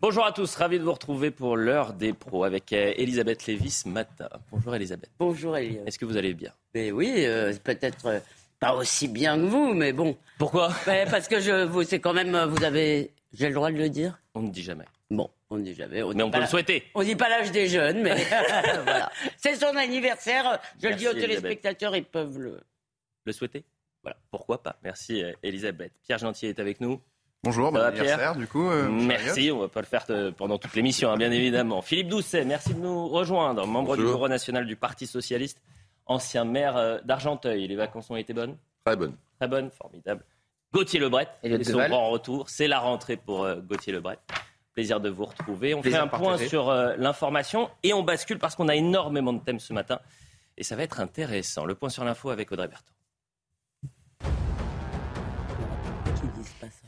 Bonjour à tous, ravi de vous retrouver pour l'heure des pros avec euh, Elisabeth Lévis ce matin. Bonjour Elisabeth. Bonjour Elias. Est-ce que vous allez bien? Mais oui, euh, peut-être euh, pas aussi bien que vous, mais bon. Pourquoi? Ouais, parce que je, vous, c'est quand même, vous avez, j'ai le droit de le dire? On ne dit jamais. Bon, on ne dit jamais. Mais dit on peut le souhaiter. On dit pas l'âge des jeunes, mais voilà. C'est son anniversaire. Je Merci, le dis aux Elisabeth. téléspectateurs, ils peuvent le. Le souhaiter? Voilà, pourquoi pas? Merci Elisabeth. Pierre Gentil est avec nous. Bonjour, bon va, anniversaire du coup. euh, Merci, on va pas le faire pendant toute l'émission, hein, bien évidemment. Philippe Doucet, merci de nous rejoindre, membre du. Bureau national du Parti socialiste, ancien maire euh, d'Argenteuil. Les vacances ont été bonnes? Très bonne. Très bonne, formidable. Gauthier Lebret, Et son Deval. grand retour. C'est la rentrée pour euh, Gauthier Lebret. Plaisir de vous retrouver. On Plaisir fait un point sur euh, l'information et on bascule parce qu'on a énormément de thèmes ce matin. Et ça va être intéressant. Le point sur l'info avec Audrey Berthaud.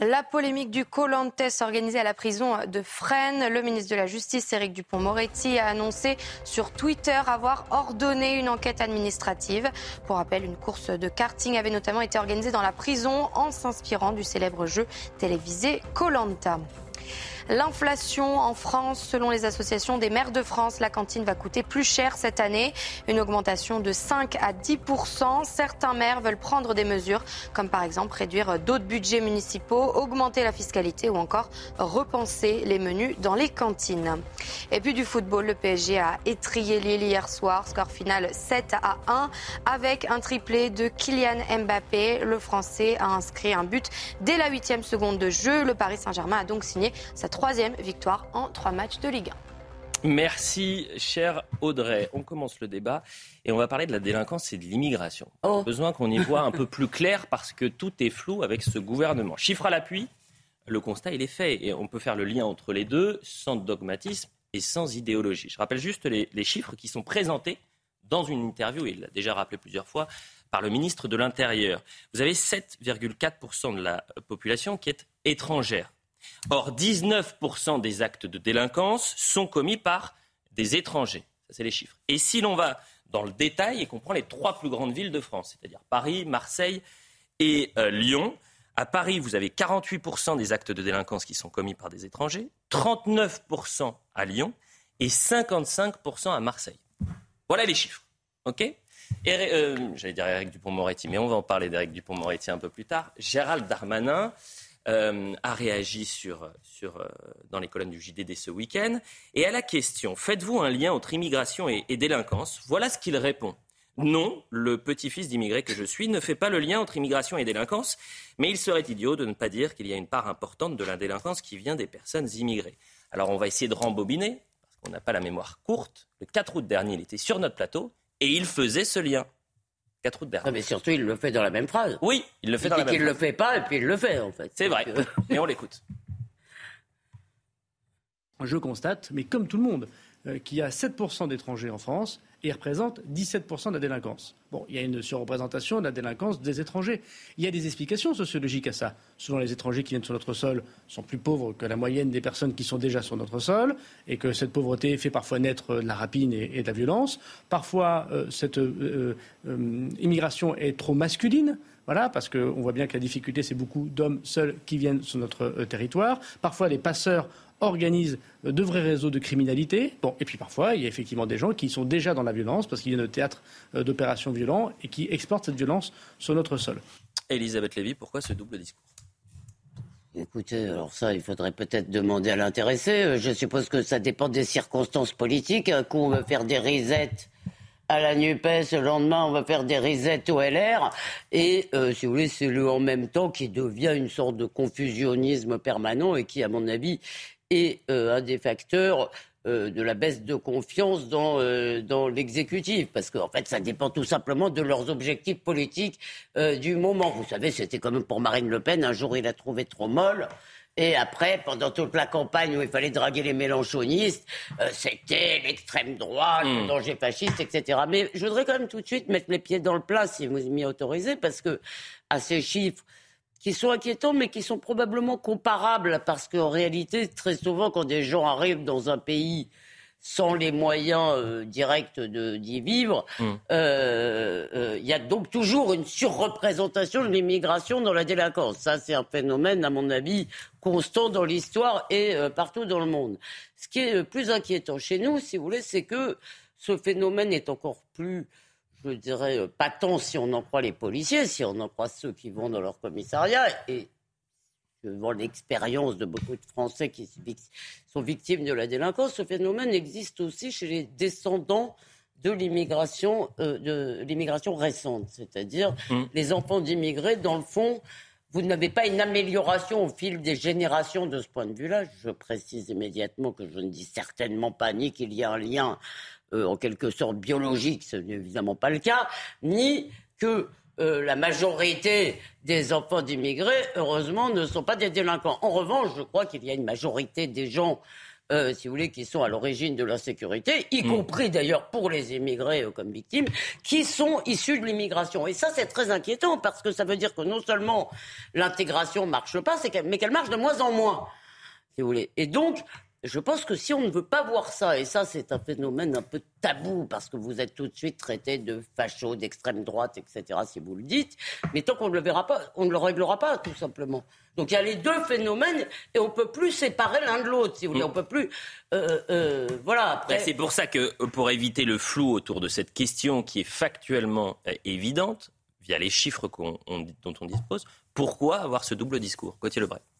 La polémique du Colantes organisée à la prison de Fresnes. Le ministre de la Justice, Éric Dupont-Moretti, a annoncé sur Twitter avoir ordonné une enquête administrative. Pour rappel, une course de karting avait notamment été organisée dans la prison en s'inspirant du célèbre jeu télévisé Colanta. L'inflation en France, selon les associations des maires de France, la cantine va coûter plus cher cette année. Une augmentation de 5 à 10 Certains maires veulent prendre des mesures, comme par exemple réduire d'autres budgets municipaux, augmenter la fiscalité ou encore repenser les menus dans les cantines. Et puis du football, le PSG a étrié Lille hier soir, score final 7 à 1, avec un triplé de Kylian Mbappé. Le Français a inscrit un but dès la huitième seconde de jeu. Le Paris Saint-Germain a donc signé sa troisième victoire en trois matchs de Ligue 1. Merci, cher Audrey. On commence le débat et on va parler de la délinquance et de l'immigration. Oh. Besoin qu'on y voit un peu plus clair parce que tout est flou avec ce gouvernement. Chiffre à l'appui, le constat il est fait et on peut faire le lien entre les deux sans dogmatisme et sans idéologie. Je rappelle juste les, les chiffres qui sont présentés dans une interview, et il l'a déjà rappelé plusieurs fois, par le ministre de l'Intérieur. Vous avez 7,4% de la population qui est étrangère. Or, 19% des actes de délinquance sont commis par des étrangers. Ça, c'est les chiffres. Et si l'on va dans le détail et qu'on prend les trois plus grandes villes de France, c'est-à-dire Paris, Marseille et euh, Lyon, à Paris, vous avez 48% des actes de délinquance qui sont commis par des étrangers, 39% à Lyon et 55% à Marseille. Voilà les chiffres. OK? Euh, J'allais dire Eric Dupont-Moretti, mais on va en parler d'Eric Dupont-Moretti un peu plus tard. Gérald Darmanin euh, a réagi euh, dans les colonnes du JDD ce week-end. Et à la question Faites-vous un lien entre immigration et, et délinquance? Voilà ce qu'il répond. Non, le petit-fils d'immigré que je suis ne fait pas le lien entre immigration et délinquance, mais il serait idiot de ne pas dire qu'il y a une part importante de la délinquance qui vient des personnes immigrées. Alors on va essayer de rembobiner, parce qu'on n'a pas la mémoire courte. Le 4 août dernier, il était sur notre plateau et il faisait ce lien. 4 août dernier. Non, mais surtout, il le fait dans la même phrase. Oui, il le fait Il dans la même qu'il le phrase. fait pas, et puis il le fait, en fait. C'est vrai, Donc, euh, mais on l'écoute. je constate, mais comme tout le monde, euh, qu'il y a 7% d'étrangers en France et ils représentent 17% de la délinquance. Bon, il y a une surreprésentation de la délinquance des étrangers. Il y a des explications sociologiques à ça. Souvent, les étrangers qui viennent sur notre sol sont plus pauvres que la moyenne des personnes qui sont déjà sur notre sol et que cette pauvreté fait parfois naître de la rapine et, de la violence. Parfois, euh, cette euh, euh, immigration est trop masculine. Voilà, parce qu'on voit bien que la difficulté, c'est beaucoup d'hommes seuls qui viennent sur notre territoire. Parfois, les passeurs organisent de vrais réseaux de criminalité. Bon, et puis parfois, il y a effectivement des gens qui sont déjà dans la violence parce qu'il y a un théâtre euh, d'opérations violentes et qui exportent cette violence sur notre sol. Elisabeth Lévy, pourquoi ce double discours? Écoutez, alors ça, il faudrait peut-être demander à l'intéressé. Euh, Je suppose que ça dépend des circonstances politiques. Un coup, on va faire des risettes à la NUPES, le lendemain, on va faire des risettes au LR. Et, euh, si vous voulez, c'est le en même temps qui devient une sorte de confusionnisme permanent et qui, à mon avis, est euh, un des facteurs euh, de la baisse de confiance dans, euh, dans l'exécutif, parce qu'en fait, ça dépend tout simplement de leurs objectifs politiques euh, du moment. Vous savez, c'était quand même pour Marine Le Pen, un jour il a trouvé trop molle. Et après, pendant toute la campagne où il fallait draguer les mélanchonistes, c'était l'extrême droite, le danger fasciste, etc. Mais je voudrais quand même tout de suite mettre les pieds dans le plat, si vous m'y autorisez, parce que à ces chiffres, qui sont inquiétants, mais qui sont probablement comparables, parce qu'en réalité, très souvent, quand des gens arrivent dans un pays sans les moyens euh, directs d'y vivre, mm. euh, euh, il y a donc toujours une surreprésentation de l'immigration dans la délinquance. Ça, c'est un phénomène, à mon avis, constant dans l'histoire et partout dans le monde. Ce qui est plus inquiétant chez nous, si vous voulez, c'est que ce phénomène est encore plus je dirais, euh, pas tant si on en croit les policiers, si on en croit ceux qui vont dans leur commissariat. Et vois l'expérience de beaucoup de Français qui sont victimes de la délinquance, ce phénomène existe aussi chez les descendants de l'immigration, euh, de l'immigration récente, c'est-à-dire mmh. les enfants d'immigrés. Dans le fond, vous n'avez pas une amélioration au fil des générations de ce point de vue-là. Je précise immédiatement que je ne dis certainement pas ni qu'il y a un lien euh, en quelque sorte biologique, ce n'est évidemment pas le cas, ni que euh, la majorité des enfants d'immigrés, heureusement, ne sont pas des délinquants. En revanche, je crois qu'il y a une majorité des gens, euh, si vous voulez, qui sont à l'origine de l'insécurité, y mm. compris d'ailleurs pour les immigrés comme victimes, qui sont issus de l'immigration. Et ça, c'est très inquiétant parce que ça veut dire que non seulement l'intégration marche pas, mais qu'elle marche de moins en moins. Si vous voulez. Et donc, je pense que si on ne veut pas voir ça, et ça c'est un phénomène un peu tabou, parce que vous êtes tout de suite traité de facho, d'extrême droite, etc., si vous le dites, mais tant qu'on ne le verra pas, on ne le réglera pas, tout simplement. Donc il y a les deux phénomènes, et on ne peut plus séparer l'un de l'autre, si vous voulez. On peut plus... Euh, euh, voilà. Ben, c'est pour ça que, pour éviter le flou autour de cette question qui est factuellement euh, évidente, via les chiffres dont on dispose, pourquoi avoir ce double discours? Gauthier Lebray euh,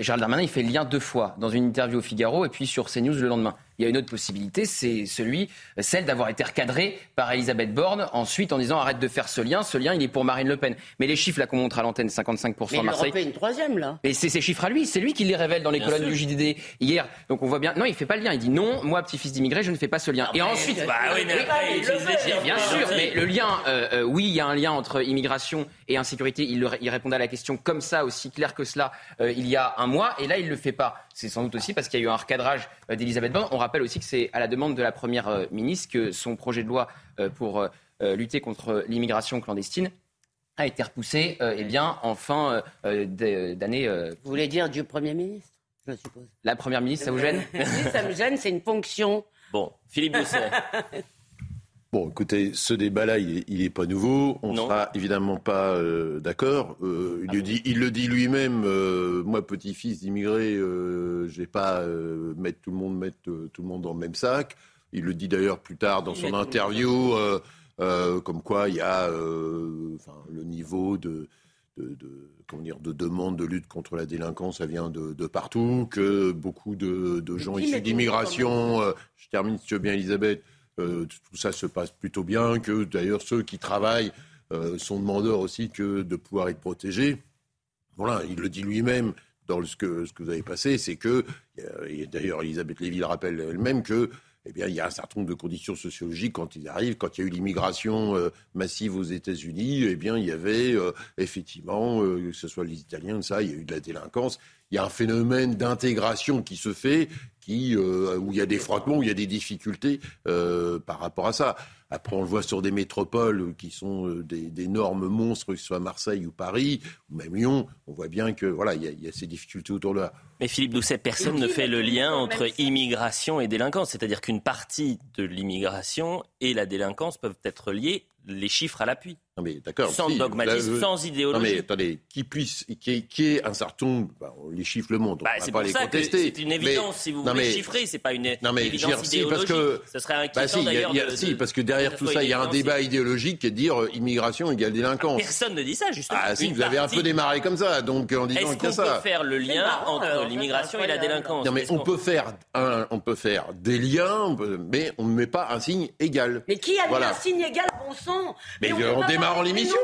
Gérald Darmanin, il fait le lien deux fois, dans une interview au Figaro et puis sur CNews le lendemain. Il y a une autre possibilité, c'est celui, celle d'avoir été recadré par Elisabeth Borne, ensuite en disant arrête de faire ce lien, ce lien il est pour Marine Le Pen. Mais les chiffres là qu'on montre à l'antenne, 55% Mais à Marseille. Il une troisième là. Et c'est ces chiffres à lui, c'est lui qui les révèle dans les colonnes du JDD hier. Donc on voit bien, non il fait pas le lien, il dit non, moi petit-fils d'immigré, je ne fais pas ce lien. et ensuite, bah oui, mais après, bien sûr, mais le lien, euh, euh, oui il y a un lien entre immigration et insécurité. Il, il, répondait à la question comme ça, aussi clair que cela, euh, il y a un mois, et là il le fait pas. C'est sans doute aussi parce qu'il y a eu un recadrage d'Elisabeth Borne. On rappelle aussi que c'est à la demande de la Première euh, ministre que son projet de loi euh, pour euh, lutter contre l'immigration clandestine a été repoussé eh bien, en fin d'année. Vous voulez dire du Premier ministre, je suppose? La Première ministre, ça vous gêne? Ça me gêne, c'est une fonction. Bon, Philippe Doucet. Bon, écoutez, ce débat-là, il n'est pas nouveau. On ne sera évidemment pas euh, d'accord. Euh, il, ah il, le dit lui-même. Euh, moi, petit-fils d'immigré, je vais pas mettre tout le monde mettre tout le monde dans le même sac. Il le dit d'ailleurs plus tard dans son interview, comme quoi il y a le niveau de, de, de, comment dire, de demande de lutte contre la délinquance, ça vient de, de partout, que beaucoup de, gens issus d'immigration, je termine si tu veux bien Elisabeth, euh, tout ça se passe plutôt bien, que d'ailleurs ceux qui travaillent euh, sont demandeurs aussi que de pouvoir être protégés. Voilà, il le dit lui-même dans ce que, ce que vous avez passé, c'est que, et d'ailleurs Elisabeth Lévy le rappelle elle-même, que eh bien, il y a un certain nombre de conditions sociologiques quand ils arrivent. Quand il y a eu l'immigration euh, massive aux États-Unis, eh bien, il y avait effectivement, que ce soit les Italiens, ça, il y a eu de la délinquance. Il y a un phénomène d'intégration qui se fait qui, euh, où il y a des frottements, où il y a des difficultés euh, par rapport à ça. Après, on le voit sur des métropoles qui sont euh, d'énormes monstres, que ce soit Marseille ou Paris, ou même Lyon. On voit bien que voilà, il y a, ces difficultés autour de là. Mais Philippe Doucet, personne ne fait le lien entre immigration et délinquance. C'est-à-dire qu'une partie de l'immigration et la délinquance peuvent être liées les chiffres à l'appui. Non mais d'accord. Sans dogmatisme, sans idéologie. Non mais attendez, qui puisse, qui, qui est un certain, bah, les chiffres le montrent, on bah, va pas les contester. C'est une évidence si vous voulez chiffrer, c'est pas une non, mais, évidence idéologique. Parce que, Ce serait inquiétant bah, si, d'ailleurs. Si, parce que derrière tout ça, il y a un débat idéologique qui est de dire euh, immigration égale délinquance. personne ne dit ça justement. Ah si, vous avez un peu démarré comme ça, donc en disant. Est-ce qu'on peut faire le lien entre l'immigration et la délinquance? Non mais on peut faire on peut faire des liens, mais on ne met pas un signe égal. Mais qui a mis un signe égal, bon sang ans. Mais, en démarrant l'émission.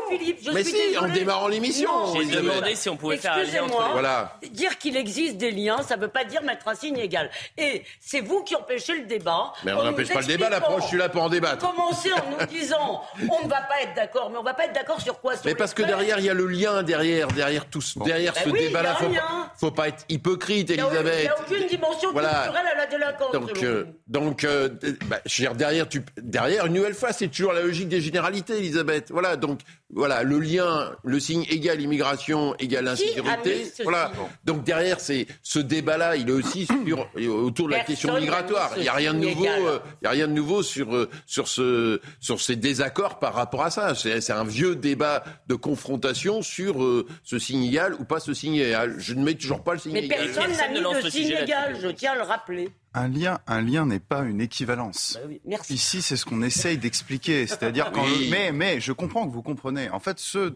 Mais si, en démarrant l'émission. J'ai demandé si on pouvait faire un lien entre Voilà. Dire qu'il existe des liens, ça ne veut pas dire mettre un signe égal. Et c'est vous qui empêchez le débat. Mais on n'empêche pas le débat, l'approche, je suis là pour en débattre. Commencez en nous disant, on ne va pas être d'accord, mais on ne va pas être d'accord sur quoi? Mais parce que derrière, il y a le lien, derrière, derrière tout, derrière ben ce débat-là. Il faut, faut pas être hypocrite, Elisabeth. Il n'y a aucune dimension culturelle à la délinquance. Donc, euh, donc euh, bah, je veux dire, derrière, tu, derrière, une nouvelle fois, c'est toujours la logique des généralités, Elisabeth. Voilà, donc voilà, le lien, le signe égal immigration égale insécurité. Voilà. Donc derrière, c'est ce débat-là, il est aussi sur, autour de la question migratoire. Il n'y a rien de nouveau. Euh, il y a rien de nouveau sur euh, sur ce sur ces désaccords par rapport à ça. C'est un vieux débat de confrontation sur euh, ce signe égal ou pas ce signe égal. Je ne mets toujours pas le signe égal. Mais personne n'a mis de signe égal. Je tiens à le rappeler. Un lien, un lien n'est pas une équivalence. Bah Ici, c'est ce qu'on essaye d'expliquer. C'est-à-dire quand mais, mais je comprends que vous comprenez. En fait, ce,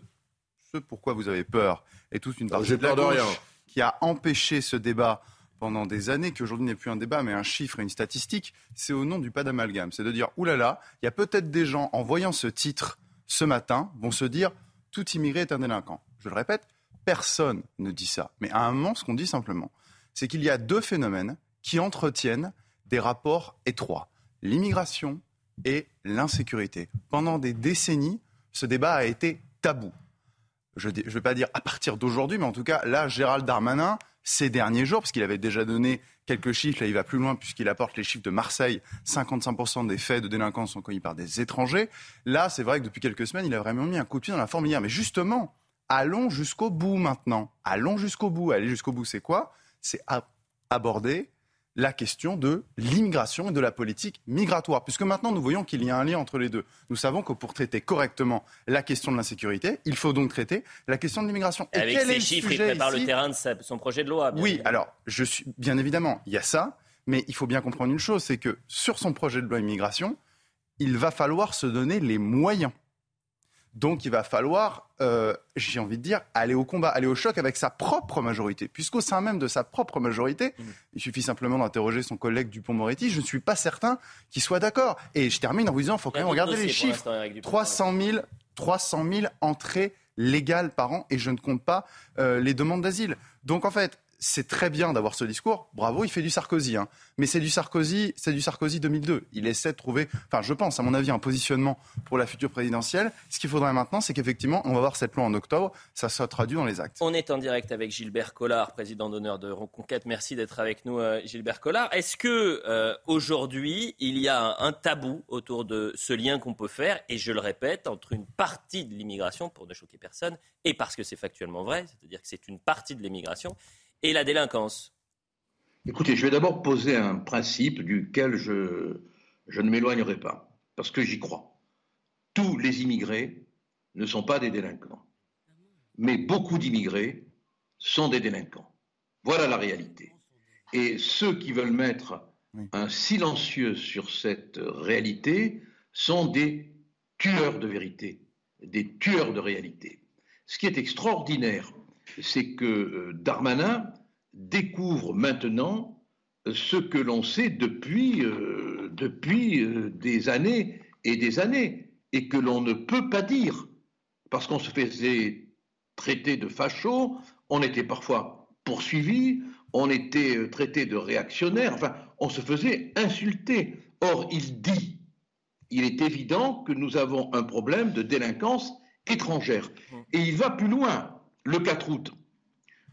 ce pourquoi vous avez peur et toute une partie de la gauche qui a empêché ce débat pendant des années, qui aujourd'hui n'est plus un débat, mais un chiffre et une statistique, c'est au nom du pas d'amalgame. C'est de dire, oulala, il y a peut-être des gens, en voyant ce titre ce matin, vont se dire, tout immigré est un délinquant. Je le répète, personne ne dit ça. Mais à un moment, ce qu'on dit simplement, c'est qu'il y a deux phénomènes qui entretiennent des rapports étroits. L'immigration et l'insécurité. Pendant des décennies, ce débat a été tabou. Je ne vais pas dire à partir d'aujourd'hui, mais en tout cas, là, Gérald Darmanin, ces derniers jours, parce qu'il avait déjà donné quelques chiffres, là il va plus loin puisqu'il apporte les chiffres de Marseille, 55% des faits de délinquance sont commis par des étrangers. Là, c'est vrai que depuis quelques semaines, il a vraiment mis un coup de pied dans la fourmilière. Mais justement, allons jusqu'au bout maintenant. Allons jusqu'au bout. Aller jusqu'au bout, c'est quoi? C'est aborder la question de l'immigration et de la politique migratoire. Puisque maintenant, nous voyons qu'il y a un lien entre les deux. Nous savons que pour traiter correctement la question de l'insécurité, il faut donc traiter la question de l'immigration. Et avec ces chiffres, il prépare le terrain de son projet de loi. oui, alors, je suis, bien évidemment, il y a ça. Mais il faut bien comprendre une chose, c'est que sur son projet de loi immigration, il va falloir se donner les moyens donc il va falloir, euh, j'ai envie de dire, aller au combat, aller au choc avec sa propre majorité. Puisqu'au sein même de sa propre majorité, il suffit simplement d'interroger son collègue Dupont-Moretti, je ne suis pas certain qu'il soit d'accord. Et je termine en vous disant, il faut quand même regarder les chiffres. 300 000, 300 000 entrées légales par an, et je ne compte pas euh, les demandes d'asile. Donc en fait, c'est très bien d'avoir ce discours. Bravo, il fait du Sarkozy. Hein. Mais c'est du Sarkozy, c'est du Sarkozy 2002. Il essaie de trouver, enfin, je pense, à mon avis, un positionnement pour la future présidentielle. Ce qu'il faudrait maintenant, c'est qu'effectivement, on va voir cette loi en octobre. Ça soit traduit dans les actes. On est en direct avec Gilbert Collard, président d'honneur de Reconquête. Merci d'être avec nous, euh, Gilbert Collard. Est-ce que euh, aujourd'hui, il y a un tabou autour de ce lien qu'on peut faire, et je le répète, entre une partie de l'immigration, pour ne choquer personne, et parce que c'est factuellement vrai, c'est-à-dire que c'est une partie de l'immigration, et la délinquance Écoutez, je vais d'abord poser un principe duquel je, je ne m'éloignerai pas, parce que j'y crois. Tous les immigrés ne sont pas des délinquants, mais beaucoup d'immigrés sont des délinquants. Voilà la réalité. Et ceux qui veulent mettre un silencieux sur cette réalité sont des tueurs de vérité, des tueurs de réalité. Ce qui est extraordinaire, c'est que euh, Darmanin découvre maintenant ce que l'on sait depuis, euh, depuis euh, des années et des années, et que l'on ne peut pas dire, parce qu'on se faisait traiter de facho, on était parfois poursuivi, on était traité de réactionnaire, enfin, on se faisait insulter. Or, il dit, il est évident que nous avons un problème de délinquance étrangère. Et il va plus loin le 4 août.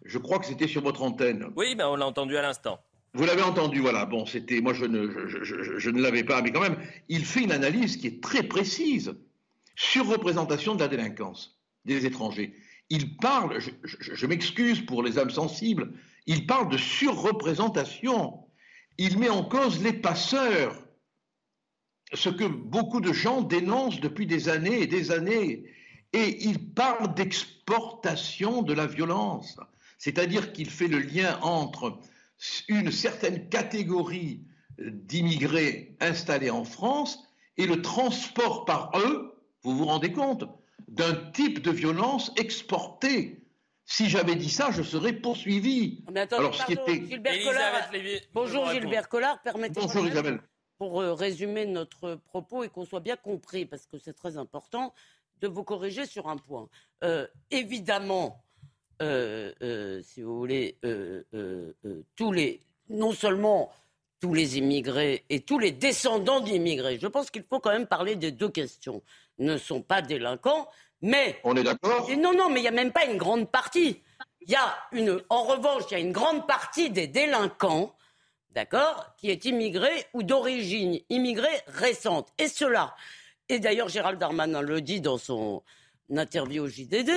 Je crois que c'était sur votre antenne. Oui, ben on l'a entendu à l'instant. Vous l'avez entendu, voilà. Bon, c'était, moi je ne, je, ne l'avais pas, mais quand même, il fait une analyse qui est très précise sur représentation de la délinquance des étrangers. Il parle, je, m'excuse pour les âmes sensibles, il parle de surreprésentation. Il met en cause les passeurs, ce que beaucoup de gens dénoncent depuis des années et des années. Et il parle d'exportation de la violence, c'est-à-dire qu'il fait le lien entre une certaine catégorie d'immigrés installés en France et le transport par eux, vous vous rendez compte, d'un type de violence exportée. Si j'avais dit ça, je serais poursuivi. Mais Alors, ce qui était... Gilbert Collard... Bonjour Gilbert Collard, permettez-moi. Bonjour Isabelle. pour euh, résumer notre propos et qu'on soit bien compris, parce que c'est très important, de vous corriger sur un point. Euh, évidemment, si vous voulez, tous les, non seulement tous les immigrés et tous les descendants d'immigrés, je pense qu'il faut quand même parler des deux questions, ne sont pas délinquants, mais... On est d'accord? Non, non, mais il n'y a même pas une grande partie. Il y a une, en revanche, il y a une grande partie des délinquants, d'accord, qui est immigré ou d'origine immigrée récente. Et cela, et d'ailleurs Gérald Darmanin le dit dans son interview au JDD,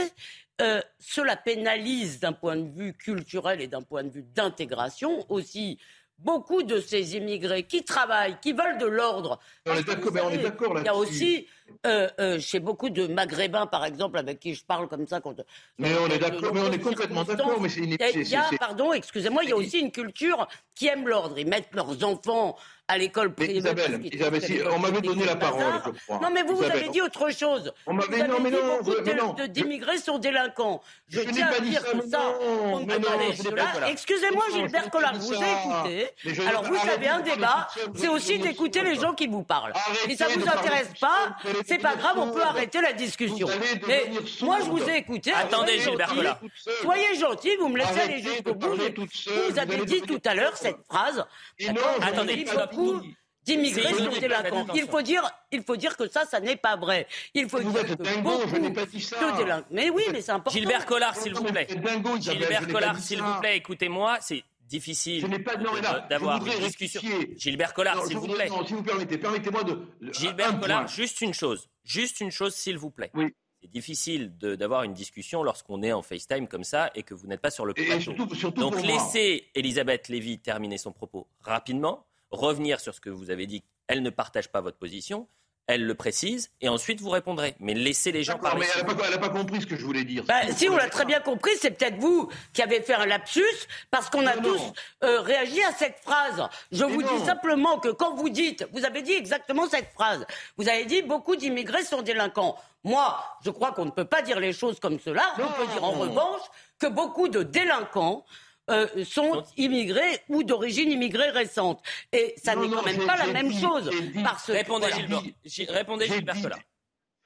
euh, cela pénalise d'un point de vue culturel et d'un point de vue d'intégration aussi beaucoup de ces immigrés qui travaillent, qui veulent de l'ordre. On est d'accord, Il y a aussi, euh, euh, chez beaucoup de Maghrébins, par exemple, avec qui je parle comme ça. Quand, mais on est d'accord, mais on est complètement d'accord. Mais il y a, pardon, excusez-moi, il y a aussi une culture qui aime l'ordre. Ils mettent leurs enfants à l'école privée. Isabelle, Isabelle on m'avait donné la parole, je crois. Non, mais vous, vous avez dit autre chose. On m'avait non, mais non, beaucoup d'immigrés sont délinquants. Je, tiens à dire que ça, on ne peut pas cela. Excusez-moi, Gilbert Collard, vous ai écouté. Alors, vous savez, un débat, c'est aussi d'écouter les gens qui vous parlent. Si ça vous intéresse pas, c'est pas grave, on peut arrêter la discussion. Mais moi, je vous ai écouté. Attendez, Gilbert Collard. Soyez gentil, vous me laissez aller jusqu'au bout. Vous avez dit tout à l'heure cette phrase. Attendez, beaucoup d'immigrés sont délinquants. Il faut dire, il faut dire que ça, ça n'est pas vrai. Il faut vous dire êtes que beaucoup je n'ai pas dit ça. Mais oui, mais c'est important. Gilbert Collard, s'il vous plaît. Gilbert Collard, s'il vous plaît, écoutez-moi, c'est difficile d'avoir une discussion. Gilbert Collard, s'il vous plaît. Non, si vous permettez, permettez-moi de. Gilbert Collard, juste une chose, juste une chose, s'il vous plaît. Oui. C'est difficile d'avoir une discussion lorsqu'on est en FaceTime comme ça et que vous n'êtes pas sur le plateau. Et surtout, surtout Donc laissez Elisabeth Lévy terminer son propos rapidement revenir sur ce que vous avez dit. Elle ne partage pas votre position. Elle le précise et ensuite vous répondrez. Mais laissez les gens parler. Mais elle n'a pas, compris ce que je voulais dire. Bah, si, on l'a très bien compris. C'est peut-être vous qui avez fait un lapsus parce qu'on a tous euh, réagi à cette phrase. Je vous dis simplement que quand vous dites, vous avez dit exactement cette phrase. Vous avez dit beaucoup d'immigrés sont délinquants. Moi, je crois qu'on ne peut pas dire les choses comme cela. on peut dire en revanche que beaucoup de délinquants euh, sont immigrés ou d'origine immigrée récente. Et ça n'est quand même pas la même chose. Parce répondez, répondez Gilbert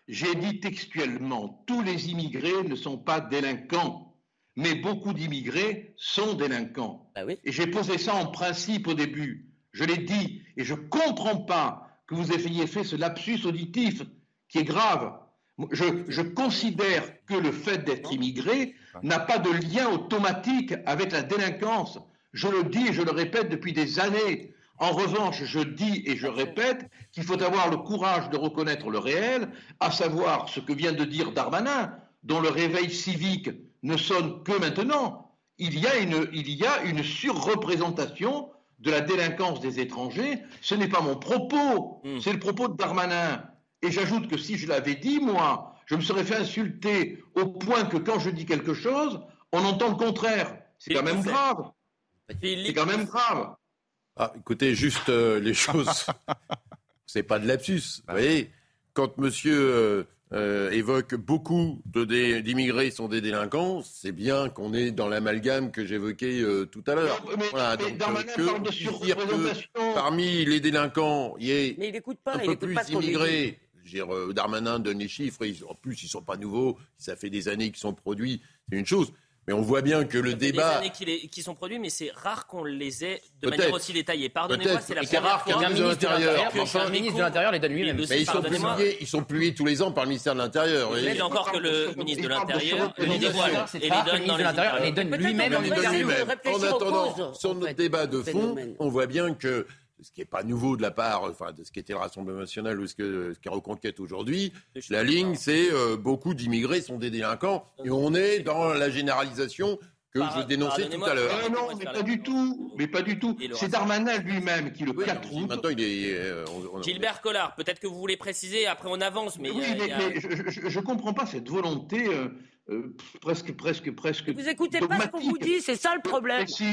J'ai dit textuellement, tous les immigrés ne sont pas délinquants, mais beaucoup d'immigrés sont délinquants. Bah oui. Et j'ai posé ça en principe au début. Je l'ai dit, et je ne comprends pas que vous ayez fait ce lapsus auditif qui est grave. Je, je considère que le fait d'être immigré n'a pas de lien automatique avec la délinquance. Je le dis et je le répète depuis des années. En revanche, je dis et je répète qu'il faut avoir le courage de reconnaître le réel, à savoir ce que vient de dire Darmanin, dont le réveil civique ne sonne que maintenant. Il y a une, il y a une surreprésentation de la délinquance des étrangers. Ce n'est pas mon propos, hmm. c'est le propos de Darmanin. Et j'ajoute que si je l'avais dit, moi, je me serais fait insulter au point que quand je dis quelque chose, on entend le contraire. C'est quand même grave. C'est quand même grave. Ah, écoutez, juste euh, les choses. C'est pas de lapsus. Vous voyez, quand monsieur euh, euh, évoque beaucoup d'immigrés sont des délinquants, c'est bien qu'on est dans l'amalgame que j'évoquais tout à l'heure. Voilà, parmi les délinquants, il y ait pas, un peu plus d'immigrés euh, Darmanin donne les chiffres, en plus ils ne sont pas nouveaux, ça fait des années qu'ils sont produits, c'est une chose. Mais on voit bien que le débat. Des années qui, sont produits, mais c'est rare qu'on les ait de manière aussi détaillée. Pardonnez-moi, c'est la première rare fois. qu'un ministre de l'Intérieur. Enfin, ministre de l'Intérieur les donne lui-même. Mais ils sont, publiés, ils sont publiés tous les ans par le ministère de l'Intérieur. Il encore que le ministre de l'Intérieur les dévoile et les donne dans l'Intérieur, les donne lui-même En attendant, sur notre débat de fond, on voit bien que ce qui n'est pas nouveau de la part, enfin, de ce qui était le Rassemblement national ou ce, que, ce qui est Reconquête aujourd'hui, la ligne, c'est euh, beaucoup d'immigrés sont des délinquants et on est dans la généralisation que je dénonçais tout à l'heure. Ah non, mais pas du tout. Mais pas du tout. C'est Darmanin lui-même qui le 4 août. Maintenant, il est. Euh, Gilbert Collard, peut-être que vous voulez préciser. Après, on avance, mais. Oui, mais, je ne comprends pas cette volonté. Euh, euh, presque, presque, presque. Vous écoutez pas ce qu'on vous dit, c'est ça le problème. si,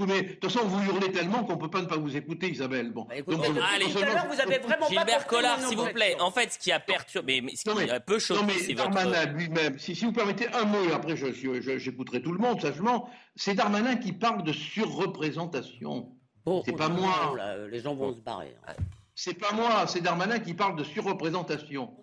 mais de toute façon, vous hurlez tellement qu'on peut pas ne pas vous écouter, Isabelle. Bon. Bah, écoutez, Donc, allez, tout à l'heure, vous avez vraiment Gilbert Collard, s'il vous plaît. En fait, ce qui a perturbé, mais ce qui a peu choqué, c'est votre. Darmanin lui-même. Si, si, vous permettez un mot, et après j'écouterai tout le monde sagement. C'est Darmanin qui parle de surreprésentation. Bon, c'est pas moi. les gens vont se barrer. Hein. C'est pas moi, c'est Darmanin qui parle de surreprésentation.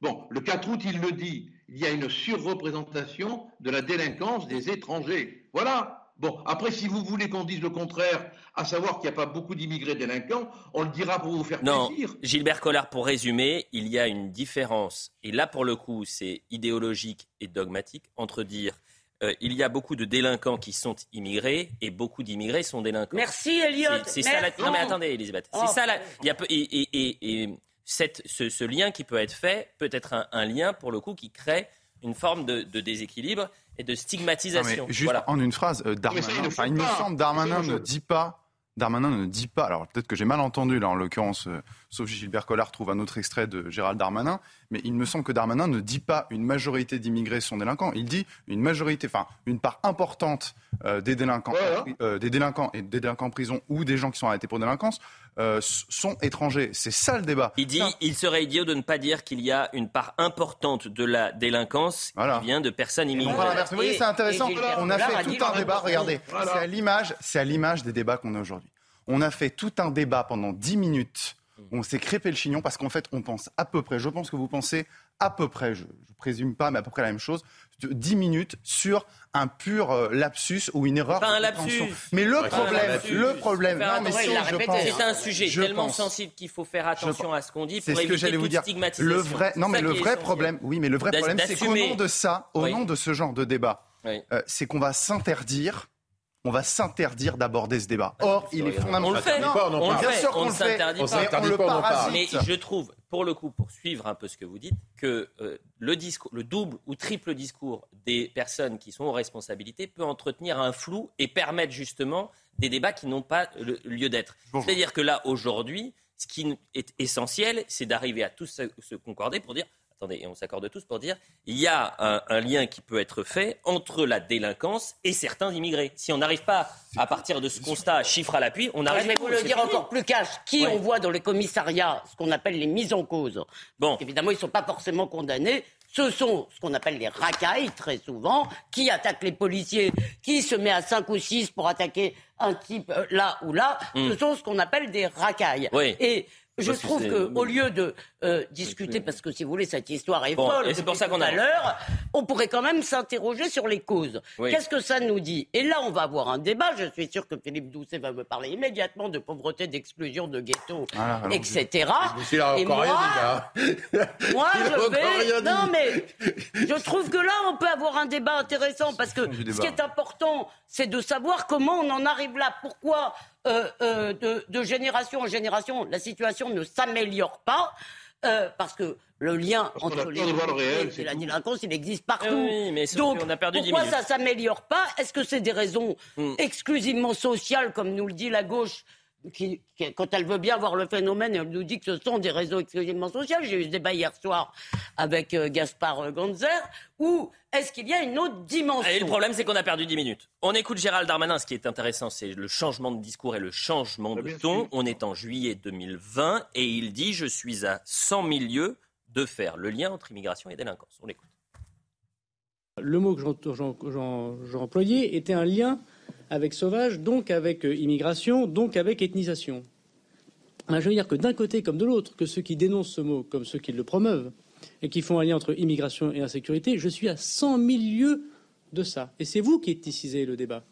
Bon, le 4 août, il le dit. Il y a une surreprésentation de la délinquance des étrangers. Voilà. Bon, après, si vous voulez qu'on dise le contraire, à savoir qu'il n'y a pas beaucoup d'immigrés délinquants, on le dira pour vous faire non, plaisir. Gilbert Collard, pour résumer, il y a une différence, et là, pour le coup, c'est idéologique et dogmatique, entre dire euh, il y a beaucoup de délinquants qui sont immigrés et beaucoup d'immigrés sont délinquants. Merci, Elliot. C'est ça la... Non, mais attendez, Elisabeth. c'est oh. ça la... il y a... et, et, et, cette, ce, ce, lien qui peut être fait peut être un, un, lien, pour le coup, qui crée une forme de, de déséquilibre et de stigmatisation. juste en une phrase, euh, Darmanin, il me semble Darmanin ne dit pas Darmanin ne dit pas, alors peut-être que j'ai mal entendu là en l'occurrence, euh, sauf si Gilbert Collard trouve un autre extrait de Gérald Darmanin, mais il me semble que Darmanin ne dit pas une majorité d'immigrés sont délinquants, il dit une majorité, enfin une part importante euh, des délinquants, euh, des délinquants et des délinquants en prison ou des gens qui sont arrêtés pour délinquance sont étrangers. C'est ça le débat. Il dit, il serait idiot de ne pas dire qu'il y a une part importante de la délinquance qui vient de personnes immigrées. Vous voyez, c'est intéressant. On a fait tout un débat. Regardez, c'est à l'image, c'est à l'image des débats qu'on a aujourd'hui. On a fait tout un débat pendant 10 minutes. On s'est crépé le chignon parce qu'en fait, on pense à peu près, je pense que vous pensez à peu près, je, ne présume pas, mais à peu près la même chose, 10 minutes sur un pur euh, lapsus ou une erreur. Pas un lapsus. Mais le problème, le problème, non, mais si, je pense, c'est un sujet tellement sensible qu'il faut faire attention à ce qu'on dit pour ce que j'allais vous dire. Le vrai, non, mais le vrai problème, oui, mais le vrai problème, c'est qu'au nom de ça, au nom de ce genre de débat, euh, c'est qu'on va s'interdire on va s'interdire d'aborder ce débat. Or, il est fondamental. On le fait. on, le fait. on ne s'interdit pas. Mais je trouve, pour le coup, pour suivre un peu ce que vous dites, que euh, le, discours, le double ou triple discours des personnes qui sont aux responsabilités peut entretenir un flou et permettre justement des débats qui n'ont pas lieu d'être. C'est-à-dire que là, aujourd'hui, ce qui est essentiel, c'est d'arriver à tous se concorder pour dire attendez, et on s'accorde tous pour dire, il y a un, lien qui peut être fait entre la délinquance et certains immigrés. Si on n'arrive pas à partir de ce constat, chiffre à l'appui, on arrive. Je vais vous le dire encore plus cash. Qui on voit dans les commissariats, ce qu'on appelle les mises en cause. Bon. Évidemment, ils ne sont pas forcément condamnés. Ce sont ce qu'on appelle les racailles, très souvent, qui attaquent les policiers, qui se met à 5 ou 6 pour attaquer un type euh, là ou là. Hmm. Ce sont ce qu'on appelle des racailles. Oui. Et je trouve qu'au lieu de euh, discuter, parce que si vous voulez, cette histoire est folle, et c'est pour ça qu'on a l'heure, on pourrait quand même s'interroger sur les causes. Qu'est-ce que ça nous dit? Et là, on va avoir un débat. Je suis sûr que Philippe Doucet va me parler immédiatement de pauvreté, d'exclusion, de ghetto, etc. et moi, moi je vais. Non, mais je trouve que là, on peut avoir un débat intéressant parce que ce qui est important, c'est de savoir comment on en arrive là. Pourquoi euh, euh, de, de, génération en génération, la situation ne s'améliore pas. Euh, parce que le lien entre les et la délinquance, il existe partout. Oui, mais Donc, on a perdu pourquoi ça s'améliore pas? Est-ce que c'est des raisons hmm. exclusivement sociales, comme nous le dit la gauche qui, quand elle veut bien voir le phénomène, elle nous dit que ce sont des réseaux exclusivement sociaux. J'ai eu ce débat hier soir avec euh, Gaspard Ganzer. Ou est-ce qu'il y a une autre dimension? Et Le problème, c'est qu'on a perdu 10 minutes. On écoute Gérald Darmanin. Ce qui est intéressant, c'est le changement de discours et le changement de ton. On est en juillet 2020 et il dit Je suis à 100 milieux de faire le lien entre immigration et délinquance. On l'écoute. Le mot que j'employais était un lien avec sauvage, donc avec euh, immigration, donc avec ethnisation. je veux dire que d'un côté comme de l'autre, que ceux qui dénoncent ce mot comme ceux qui le promeuvent et qui font un lien entre immigration et insécurité, je suis à 100 000 lieues de ça. Et c'est vous qui éthicisez le débat.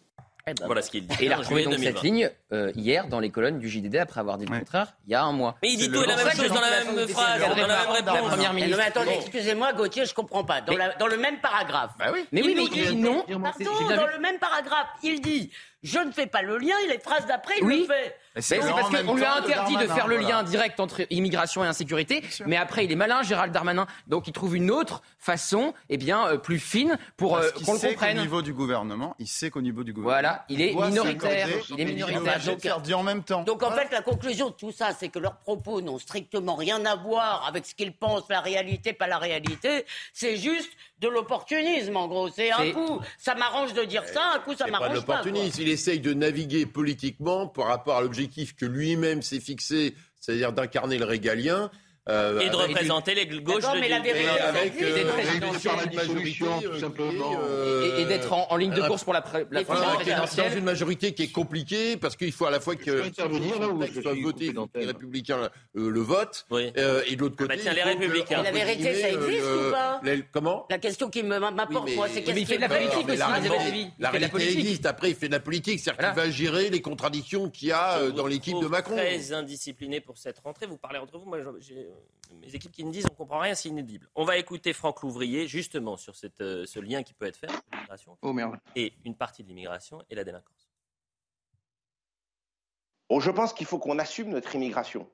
Eh ben, voilà ce qu'il dit. Et il a retrouvé donc cette ligne euh, hier dans les colonnes du JDD après avoir dit le contraire il y a un mois. Mais il dit tout et la même chose dans la même phrase, dans la même réponse. première ministre. Mais attendez, excusez-moi Gauthier, je comprends pas. Dans, dans le même paragraphe. Bah oui. Mais oui, mais il dit non. Pardon, dans le même paragraphe, il dit je ne fais pas le lien, et les phrases d'après, il le fait. C'est parce qu'on lui a interdit de faire le lien direct entre immigration et insécurité, mais après il est malin, Gérald Darmanin, donc il trouve une autre façon, eh bien euh, plus fine pour euh, qu'on le comprenne. Au niveau du gouvernement, il sait qu'au niveau du gouvernement, voilà, il est minoritaire, il est minoritaire. Donc, en même temps. Donc en fait, la conclusion de tout ça, c'est que leurs propos n'ont strictement rien à voir avec ce qu'ils pensent, la réalité, pas la réalité. C'est juste de l'opportunisme, en gros. C'est un coup, ça m'arrange de dire ça, un coup, ça m'arrange pas. pas il essaye de naviguer politiquement par rapport à l'objectif que lui-même s'est fixé, c'est-à-dire d'incarner le régalien. Euh, et de représenter les gauches de mais la vérité, avec euh, majorité, tout simplement. Euh, et, d'être en, ligne de course pour la, la présidentielle. Dans une majorité qui est compliquée, parce qu'il faut à la fois que soit voté, les républicains le vote, et de l'autre côté. tiens, les républicains. La vérité, ça existe ou pas Comment La question qui m'apporte, moi, c'est qu'est-ce qu'il fait de la politique aussi, La réalité existe. Après, il fait de la politique, c'est-à-dire qu'il va gérer les contradictions qu'il y a dans l'équipe de Macron. Très indiscipliné pour cette rentrée. Vous parlez entre vous. Moi, j'ai mes équipes qui me disent on comprend rien, c'est inédible. On va écouter Franck Louvrier justement sur cette, euh, ce lien qui peut être fait entre l'immigration oh, et une partie de l'immigration et la délinquance. Bon, je pense qu'il faut qu'on assume notre immigration.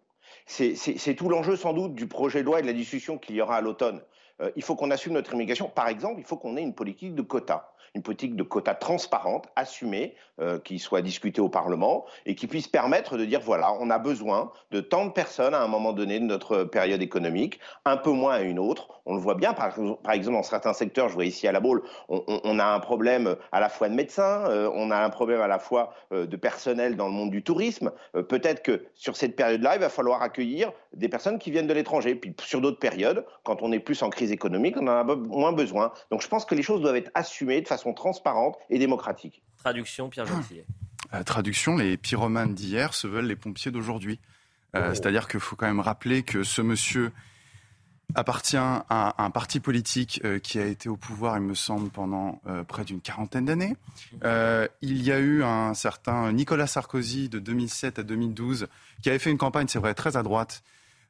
C'est tout l'enjeu sans doute du projet de loi et de la discussion qu'il y aura à l'automne. Euh, il faut qu'on assume notre immigration. Par exemple, il faut qu'on ait une politique de quotas une politique de quotas transparente, assumée, euh, qui soit discutée au Parlement et qui puisse permettre de dire voilà, on a besoin de tant de personnes à un moment donné de notre période économique, un peu moins à une autre. On le voit bien, par, exemple, dans certains secteurs, je vois ici à la Baule, on, a un problème à la fois de médecins, euh, on a un problème à la fois euh, de personnel dans le monde du tourisme. Peut-être que sur cette période-là, il va falloir accueillir des personnes qui viennent de l'étranger. Puis sur d'autres périodes, quand on est plus en crise économique, on en a moins besoin. Donc je pense que les choses doivent être assumées de façon transparente et démocratique. Traduction, Pierre Gentillet. Euh, traduction, les pyromanes d'hier se veulent les pompiers d'aujourd'hui. Euh, oh. C'est-à-dire qu'il faut quand même rappeler que ce monsieur appartient à un parti politique euh, qui a été au pouvoir, il me semble, pendant près d'une quarantaine d'années. il y a eu un certain Nicolas Sarkozy de 2007 à 2012 qui avait fait une campagne, c'est vrai, très à droite,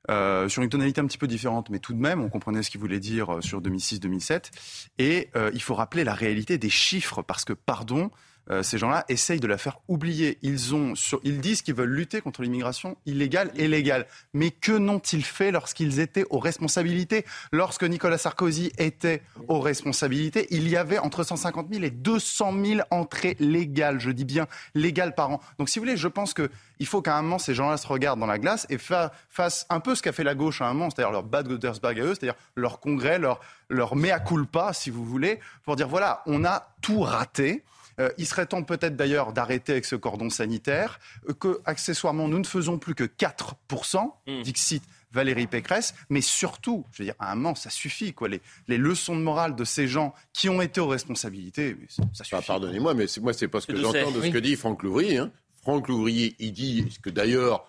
euh, sur une tonalité un petit peu différente, mais tout de même, on comprenait ce qu'il voulait dire euh, sur 2006-2007. Et euh, il faut rappeler la réalité des chiffres, parce que, pardon, euh, ces gens-là essayent de la faire oublier. Ils, ont ils disent qu'ils veulent lutter contre l'immigration illégale et légale. Mais que n'ont-ils fait lorsqu'ils étaient aux responsabilités? Lorsque Nicolas Sarkozy était aux responsabilités, il y avait entre 150 000 et 200 000 entrées légales, je dis bien légales par an. Donc si vous voulez, je pense qu'il faut qu'à un moment, ces gens-là se regardent dans la glace et fassent un peu ce qu'a fait la gauche à un moment, c'est-à-dire leur Bad Godersberg à eux, c'est-à-dire leur congrès, leur, leur mea culpa, si vous voulez, pour dire voilà, on a tout raté. Euh, il serait temps peut-être d'ailleurs d'arrêter avec ce cordon sanitaire, euh, que accessoirement nous ne faisons plus que 4%, mmh. Dixit Valérie Pécresse, mais surtout, je veux dire, à un moment, ça suffit, quoi. Les, leçons de morale de ces gens qui ont été aux responsabilités, ça, bah, suffit. Pardonnez-moi, mais moi, c'est pas ce que j'entends de ce que dit Franck Louvrier. Hein. Franck Louvrier, il dit, ce que d'ailleurs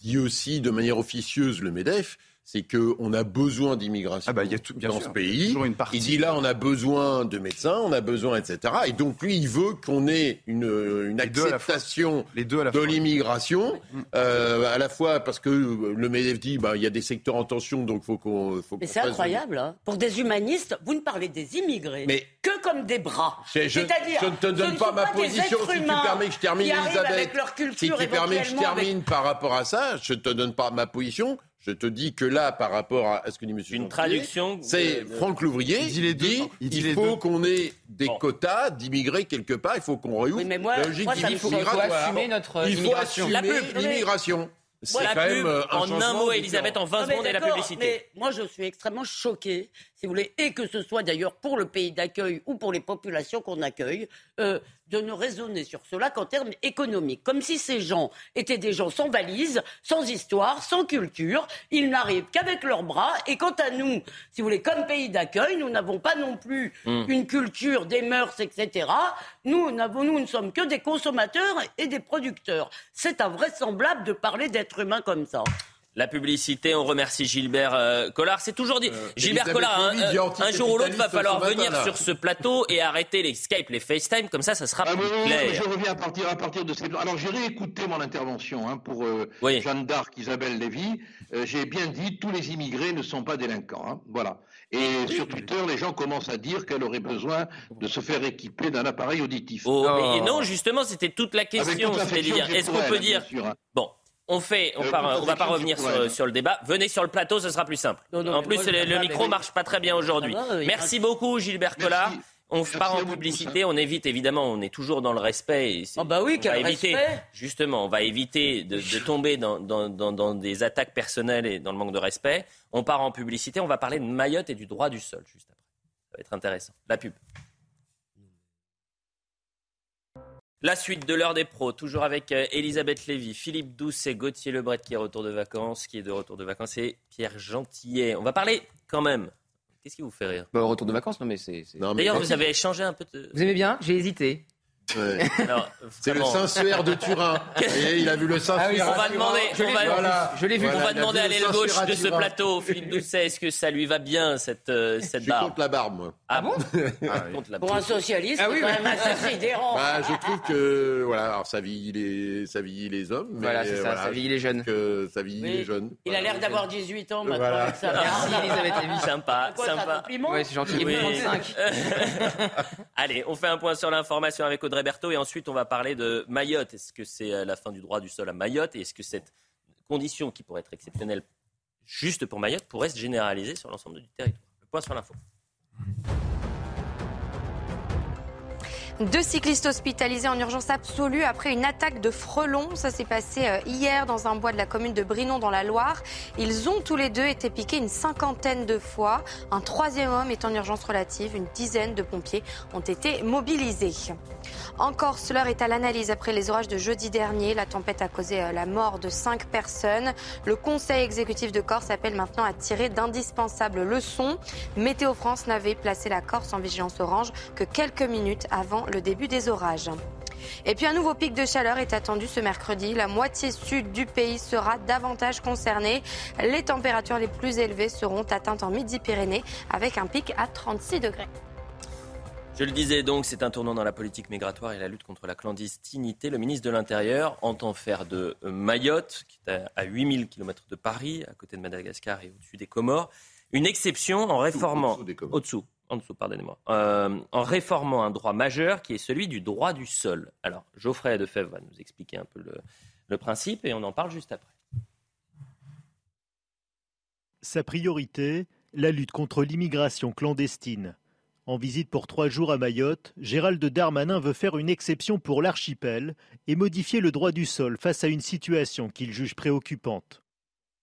dit aussi de manière officieuse le MEDEF, c'est qu'on a besoin d'immigration ah bah, dans ce pays. il dit là, on a besoin de médecins, on a besoin, etc. Et donc lui, il veut qu'on ait une, une acceptation de l'immigration, euh, à la fois parce que le MEDEF dit, bah, il y a des secteurs en tension, donc faut qu'on. Faut Mais c'est incroyable. Hein. Pour des humanistes, vous ne parlez des immigrés Mais que comme des bras. C'est-à-dire, je ne te donne pas ma position si tu permets que je termine, Elisabeth. Si tu permets que je termine par rapport à ça, je ne te donne pas ma position. Je te dis que là, par rapport à, ce que dit Monsieur Une traduction. C'est Franck Louvrier. Il dit, les dit il, faut qu'on ait des quotas d'immigrés quelque part. Il faut qu'on réouvre oui, mais moi, la logique Il faut assumer notre il faut assumer l'immigration. C'est quand même euh, un en un mot, Elisabeth, en 20 secondes et la publicité. Mais moi, je suis extrêmement choqué, si vous voulez, et que ce soit d'ailleurs pour le pays d'accueil ou pour les populations qu'on accueille, euh, de ne raisonner sur cela qu'en termes économiques. Comme si ces gens étaient des gens sans valise, sans histoire, sans culture. Ils n'arrivent qu'avec leurs bras. Et quant à nous, si vous voulez, comme pays d'accueil, nous n'avons pas non plus hmm. une culture, des mœurs, etc. Nous, nous ne sommes que des consommateurs et des producteurs. C'est invraisemblable de parler d'êtres humains comme ça la publicité. On remercie Gilbert euh, Collard. C'est toujours dit. Euh, Gilbert Collard, hein, euh, un, jour ou l'autre, va falloir venir sur ce plateau et arrêter les Skype, les FaceTime. Comme ça, ça sera ah, plus clair. je reviens à partir, à partir de cette. Alors, j'ai réécouté mon intervention hein, pour Jeanne d'Arc, Isabelle Lévy. j'ai bien dit tous les immigrés ne sont pas délinquants. Hein. voilà. Et sur Twitter, les gens commencent à dire qu'elle aurait besoin de se faire équiper d'un appareil auditif. Oh, oh. non, justement, c'était toute la question. Est-ce qu'on peut dire. Bon, on fait, on, euh, va pas revenir sur, le débat. Venez sur le plateau, ce sera plus simple. en plus, le, micro marche pas très bien aujourd'hui. Ah Merci beaucoup, Gilbert Collard. On part en publicité, on évite évidemment, on est toujours dans le respect. oh bah oui, quel respect Justement, on va éviter de, tomber dans, dans, des attaques personnelles et dans le manque de respect. On part en publicité, on va parler de Mayotte et du droit du sol juste après. Ça va être intéressant. La pub. La suite de l'heure des pros, toujours avec euh, Elisabeth Lévy, Philippe Doucet, Gauthier Lebret qui est retour de vacances, qui est de retour de vacances, et Pierre Gentillet. On va parler quand même. Qu'est-ce qui vous fait rire? Bah, Retour de vacances, non mais c'est. D'ailleurs, vous avez échangé un peu. Vous aimez bien? J'ai hésité. c'est le Saint-Suaire de Turin. Et il a vu le Saint-Suaire. Ah on va demander, je l'ai vu. On va demander à l'aile gauche de ce plateau, Philippe Doucet, est-ce que ça lui va bien cette euh, cette barbe Je contre la barbe, moi. Ah bon ah, Pour un socialiste, ah, oui, c'est quand même assez sidérant. Bah, je trouve que voilà, alors ça vieillit les ça vieillit les hommes. Mais voilà, c'est ça, ça vieillit les jeunes. Que ça vieillit les jeunes. Il a l'air d'avoir 18 ans maintenant. Merci Elisabeth Lévy, sympa, sympa. Oui, c'est gentil. Il est 35. Allez, on fait un point sur l'information avec Audrey Et ensuite on va parler de Mayotte. Est-ce que c'est euh, la fin du droit du sol à Mayotte et est-ce que cette condition qui pourrait être exceptionnelle juste pour Mayotte pourrait se généraliser sur l'ensemble du territoire? Le point sur l'info. Deux cyclistes hospitalisés en urgence absolue après une attaque de frelons. Ça s'est passé euh, hier dans un bois de la commune de Brinon dans la Loire. Ils ont tous les deux été piqués une cinquantaine de fois. Un troisième homme est en urgence relative. Une dizaine de pompiers ont été mobilisés. En Corse, l'heure est à l'analyse après les orages de jeudi dernier. La tempête a causé euh, la mort de cinq personnes. Le Conseil exécutif de Corse appelle maintenant à tirer d'indispensables leçons. Météo France n'avait placé la Corse en vigilance orange que quelques minutes avant le début des orages. Et puis un nouveau pic de chaleur est attendu ce mercredi. La moitié sud du pays sera davantage concernée. Les températures les plus élevées seront atteintes en Midi-Pyrénées avec un pic à 36 degrés. Je le disais donc, c'est un tournant dans la politique migratoire et la lutte contre la clandestinité. Le ministre de l'Intérieur entend faire de Mayotte, qui est à 8000 km de Paris, à côté de Madagascar et au-dessus des Comores, une exception en réformant. Au-dessous en dessous, pardonnez-moi, euh, en réformant un droit majeur qui est celui du droit du sol. Alors, Geoffrey Defebvre va nous expliquer un peu le, principe et on en parle juste après. Sa priorité, la lutte contre l'immigration clandestine. En visite pour trois jours à Mayotte, Gérald Darmanin veut faire une exception pour l'archipel et modifier le droit du sol face à une situation qu'il juge préoccupante.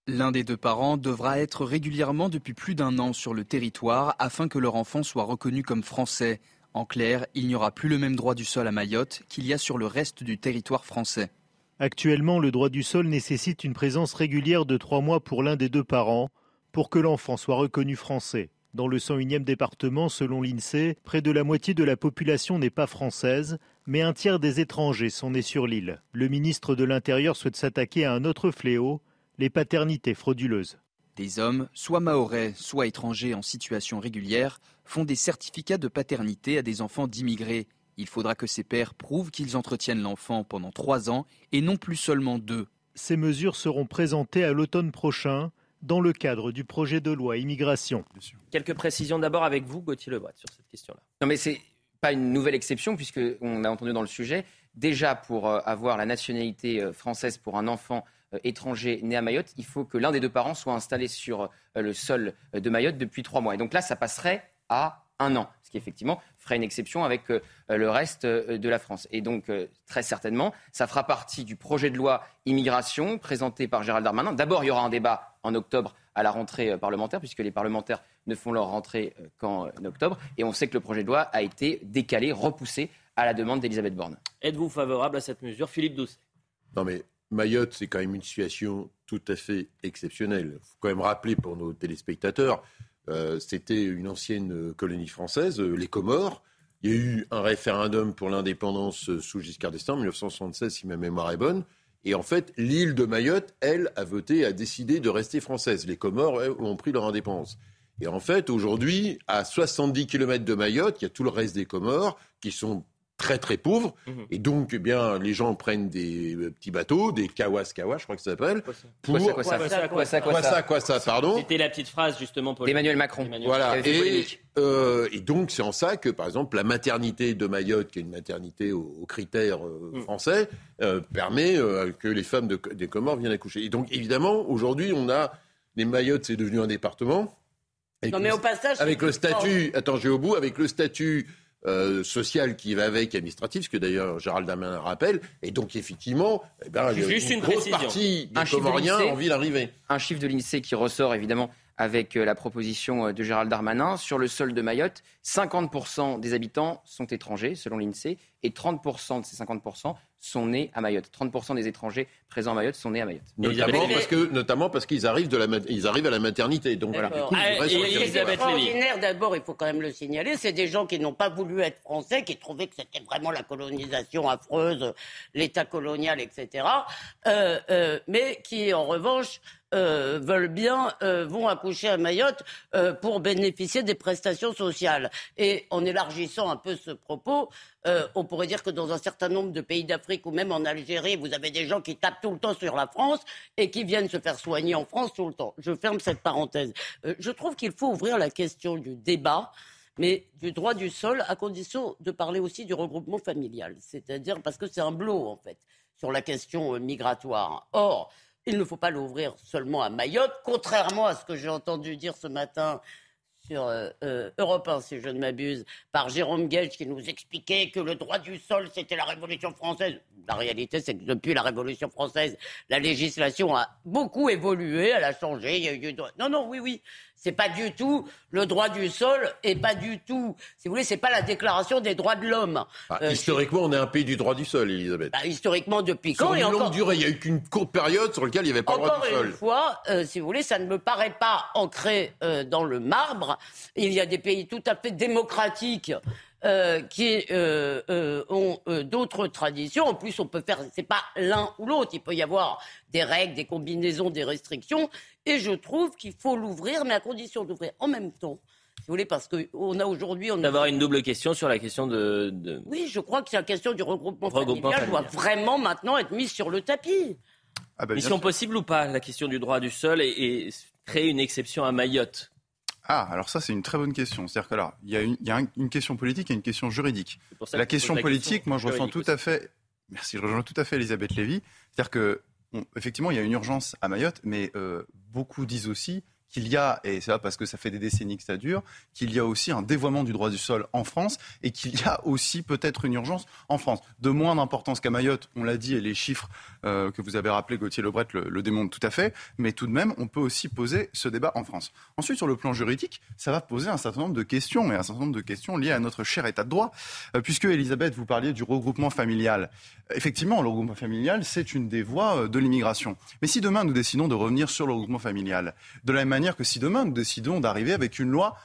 L'un des deux parents devra être régulièrement depuis plus d'un an sur le territoire afin que leur enfant soit reconnu comme français. En clair, il n'y aura plus le même droit du sol à Mayotte qu'il y a sur le reste du territoire français. Actuellement, le droit du sol nécessite une présence régulière de trois mois pour l'un des deux parents pour que l'enfant soit reconnu français. Dans le 101e département, selon l'INSEE, près de la moitié de la population n'est pas française, mais un tiers des étrangers sont nés sur l'île. Le ministre de l'Intérieur souhaite s'attaquer à un autre fléau, les paternités frauduleuses. Des hommes, soit maorais, soit étrangers en situation régulière, font des certificats de paternité à des enfants d'immigrés. Il faudra que ces pères prouvent qu'ils entretiennent l'enfant pendant trois ans et non plus seulement deux. Ces mesures seront présentées à l'automne prochain dans le cadre du projet de loi immigration. Quelques précisions d'abord avec vous, Gauthier Lebret, sur cette question-là. Non, mais c'est pas une nouvelle exception, puisqu'on a entendu dans le sujet. Déjà, pour euh, avoir la nationalité euh, française pour un enfant euh, étranger né à Mayotte, il faut que l'un des deux parents soit installé sur euh, le sol euh, de Mayotte depuis trois mois. Et donc là, ça passerait à un an, ce qui effectivement ferait une exception avec le reste de la France. Et donc, très certainement, ça fera partie du projet de loi immigration présenté par Gérald Darmanin. D'abord, il y aura un débat en octobre à la rentrée parlementaire, puisque les parlementaires ne font leur rentrée qu'en octobre. Et on sait que le projet de loi a été décalé, repoussé à la demande d'Elisabeth Borne. Êtes-vous favorable à cette mesure, Philippe Doucet? Non, mais Mayotte, c'est quand même une situation tout à fait exceptionnelle. Il faut quand même rappeler pour nos téléspectateurs, euh, c'était une ancienne colonie française, euh, les Comores. Il y a eu un référendum pour l'indépendance euh, sous Giscard d'Estaing en 1976, si ma mémoire est bonne. Et en fait, l'île de Mayotte, elle, a voté, a décidé de rester française. Les Comores ont pris leur indépendance. Et en fait, aujourd'hui, à 70 km de Mayotte, il y a tout le reste des Comores qui sont très très pauvres. Mhm. Et donc, eh bien, les gens prennent des euh, petits bateaux, des kawas kawas, je crois que ça s'appelle. Pour... Quoi ça, quoi ça, quoi ça, quoi ça, quoi ça, pardon. C'était la petite phrase justement pour Emmanuel Macron. Voilà. Et, euh, et, donc, c'est en ça que, par exemple, la maternité de Mayotte, qui est une maternité aux, critères euh, mm. français, permet que les femmes de, des Comores viennent accoucher. Et donc, évidemment, aujourd'hui, on a les Mayotte, c'est devenu un département. non, mais au passage, avec le statut, attends, j'ai au bout, avec le statut euh, social qui va avec, administratif, ce que d'ailleurs Gérald Damin rappelle. Et donc, effectivement, eh ben, Juste une, grosse partie des Comoriens. Un chiffre de l'INSEE qui ressort évidemment avec euh, la proposition euh, de Gérald Darmanin. Sur le sol de Mayotte, 50% des habitants sont étrangers, selon l'INSEE, et 30% de ces 50% sont nés à Mayotte. 30% des étrangers présents à Mayotte sont nés à Mayotte. Notamment parce, que, notamment parce qu'ils arrivent, de la, ils arrivent à la maternité. Donc, voilà. coup, ah, extraordinaire, d'abord, il faut quand même le signaler, c'est des gens qui n'ont pas voulu être français, qui trouvaient que c'était vraiment la colonisation affreuse, l'État colonial, etc. Euh, euh, mais qui, en revanche, euh, veulent bien, euh, vont accoucher à Mayotte euh, pour bénéficier des prestations sociales. Et en élargissant un peu ce propos, on pourrait dire que dans un certain nombre de pays d'Afrique ou même en Algérie, vous avez des gens qui tapent tout le temps sur la France et qui viennent se faire soigner en France tout le temps. Je ferme cette parenthèse. je trouve qu'il faut ouvrir la question du débat mais du droit du sol, à condition de parler aussi du regroupement familial. C'est-à-dire parce que c'est un blot, en fait, sur la question migratoire. Or, il ne faut pas l'ouvrir seulement à Mayotte, contrairement à ce que j'ai entendu dire ce matin sur euh, euh, Europe 1, si je ne m'abuse, par Jérôme Gage, qui nous expliquait que le droit du sol, c'était la Révolution française. La réalité, c'est que depuis la Révolution française, la législation a beaucoup évolué, elle a changé. Il y a eu... Non, non, oui, oui. C'est pas du tout le droit du sol et pas du tout, si vous voulez, c'est pas la déclaration des droits de l'homme. Ah, euh, historiquement, on est un pays du droit du sol, Elisabeth. Bah, historiquement, depuis quand Sur une longue durée, il y a eu qu'une courte période sur laquelle il n'y avait pas le droit du sol. Encore une fois, euh, si vous voulez, ça ne me paraît pas ancré dans le marbre. Il y a des pays tout à fait démocratiques euh, qui euh, euh, ont d'autres traditions. En plus, on peut faire, c'est pas l'un ou l'autre. Il peut y avoir des règles, des combinaisons, des restrictions. Et je trouve qu'il faut l'ouvrir, mais à condition d'ouvrir en même temps. Si vous voulez, parce qu'on a aujourd'hui. On D'avoir une double question sur la question de. Oui, je crois que la question du regroupement, familial, doit vraiment maintenant être mise sur le tapis. Ah ben, Mission possible ou pas, la question du droit du sol et, et créer une exception à Mayotte? Ah, alors ça, c'est une très bonne question. C'est-à-dire que là, il y a, une, question politique et une question juridique. La question politique, moi, je ressens tout à fait. Merci, je rejoins tout à fait Elisabeth Lévy. C'est-à-dire que, effectivement, il y a une urgence à Mayotte, mais euh, beaucoup disent aussi qu'il y a, et c'est parce que ça fait des décennies que ça dure, qu'il y a aussi un dévoiement du droit du sol en France et qu'il y a aussi peut-être une urgence en France. De moins d'importance qu'à Mayotte, on l'a dit, et les chiffres euh, que vous avez rappelés, Gauthier Lebret, le, le, démontrent tout à fait, mais tout de même, on peut aussi poser ce débat en France. Ensuite, sur le plan juridique, ça va poser un certain nombre de questions, et un certain nombre de questions liées à notre cher état de droit, euh, puisque, Elisabeth, vous parliez du regroupement familial. Effectivement, le regroupement familial, c'est une des voies euh, de l'immigration. Mais si demain, nous décidons de revenir sur le regroupement familial, de la même manière que si demain nous décidons d'arriver avec une loi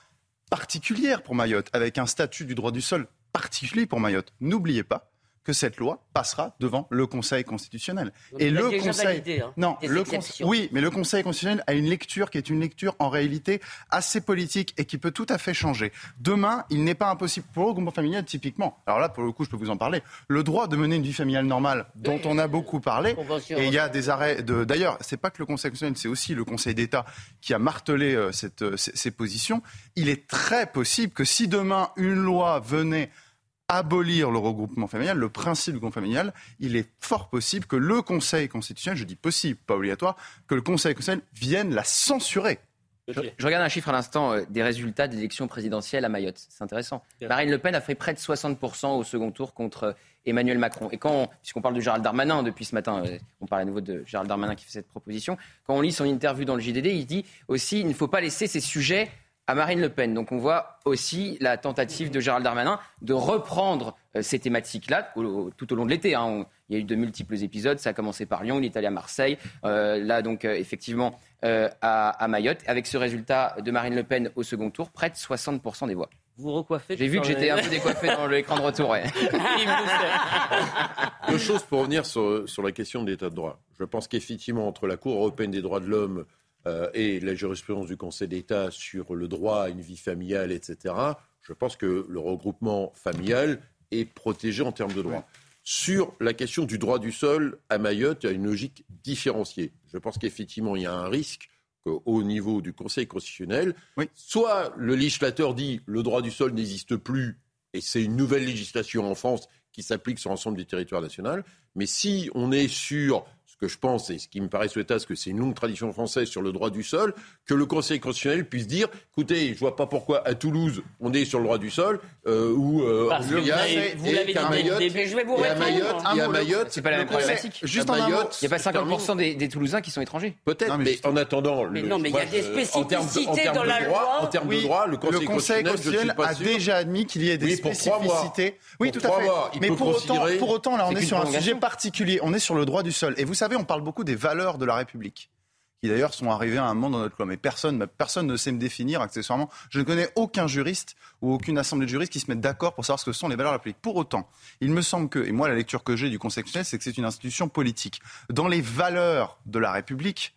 particulière pour Mayotte, avec un statut du droit du sol particulier pour Mayotte, n'oubliez pas que cette loi passera devant le Conseil constitutionnel. et le Conseil, hein, non, le oui, mais le Conseil constitutionnel a une lecture qui est une lecture en réalité assez politique et qui peut tout à fait changer. Demain, il n'est pas impossible pour le groupe familial typiquement. Alors là, pour le coup, je peux vous en parler. Le droit de mener une vie familiale normale, dont on a beaucoup parlé, et il y a des arrêts. De... D'ailleurs, c'est pas que le Conseil constitutionnel, c'est aussi le Conseil d'État qui a martelé euh, cette, euh, ces positions. Il est très possible que si demain une loi venait abolir le regroupement familial, le principe du regroupement familial, il est fort possible que le Conseil constitutionnel, je dis possible, pas obligatoire, que le Conseil constitutionnel vienne la censurer. Je, regarde un chiffre à l'instant euh, des résultats de l'élection présidentielle à Mayotte. C'est intéressant. Marine Le Pen a fait près de 60% au second tour contre euh, Emmanuel Macron. Et quand, puisqu'on parle de Gérald Darmanin depuis ce matin, euh, on parle à nouveau de Gérald Darmanin qui fait cette proposition, quand on lit son interview dans le JDD, il dit aussi il ne faut pas laisser ces sujets à Marine Le Pen. Donc on voit aussi la tentative de Gérald Darmanin de reprendre euh, ces thématiques-là tout au long de l'été. Hein. Il y a eu de multiples épisodes. Ça a commencé par Lyon, il est allé à Marseille. Euh, là, donc, euh, effectivement, à, Mayotte. Avec ce résultat de Marine Le Pen au second tour, près de 60% des voix. Vous recoiffez J'ai vu que j'étais un peu décoiffé dans l'écran de retour. Ouais. Deux choses pour revenir sur, sur la question de l'état de droit. Je pense qu'effectivement, entre la Cour européenne des droits de l'homme euh, et la jurisprudence du Conseil d'État sur le droit à une vie familiale, etc., je pense que le regroupement familial est protégé en termes de droit. Sur la question du droit du sol à Mayotte, il y a une logique différenciée. Je pense qu'effectivement, il y a un risque qu'au niveau du Conseil constitutionnel, soit le législateur dit le droit du sol n'existe plus et c'est une nouvelle législation en France qui s'applique sur l'ensemble du territoire national, mais si on est sur ce que je pense et ce qui me paraît souhaitable, parce que c'est une longue tradition française sur le droit du sol, que le Conseil constitutionnel puisse dire, écoutez, je vois pas pourquoi à Toulouse on est sur le droit du sol euh, ou euh, en Guyane et qu'à Mayotte, je vais vous et à Mayotte, et à Mayotte, c'est pas la même problématique. Juste à Mayotte, il n'y a pas 50% des, des, Toulousains qui sont étrangers. Peut-être, mais, en attendant, mais non, mais il y a des spécificités dans la loi. En termes de droit, le Conseil, constitutionnel a déjà admis qu'il y ait des spécificités. Oui, tout à fait. Mais pour autant, là, on est sur un sujet particulier. On est sur le droit du sol. Et vous savez, on parle beaucoup des valeurs de la République qui d'ailleurs sont arrivées à un moment dans notre loi. Mais personne, personne ne sait me définir accessoirement. Je ne connais aucun juriste ou aucune assemblée de juristes qui se mettent d'accord pour savoir ce que sont les valeurs de la République. Pour autant, il me semble que, et moi la lecture que j'ai du Conseil constitutionnel, c'est que c'est une institution politique. Dans les valeurs de la République,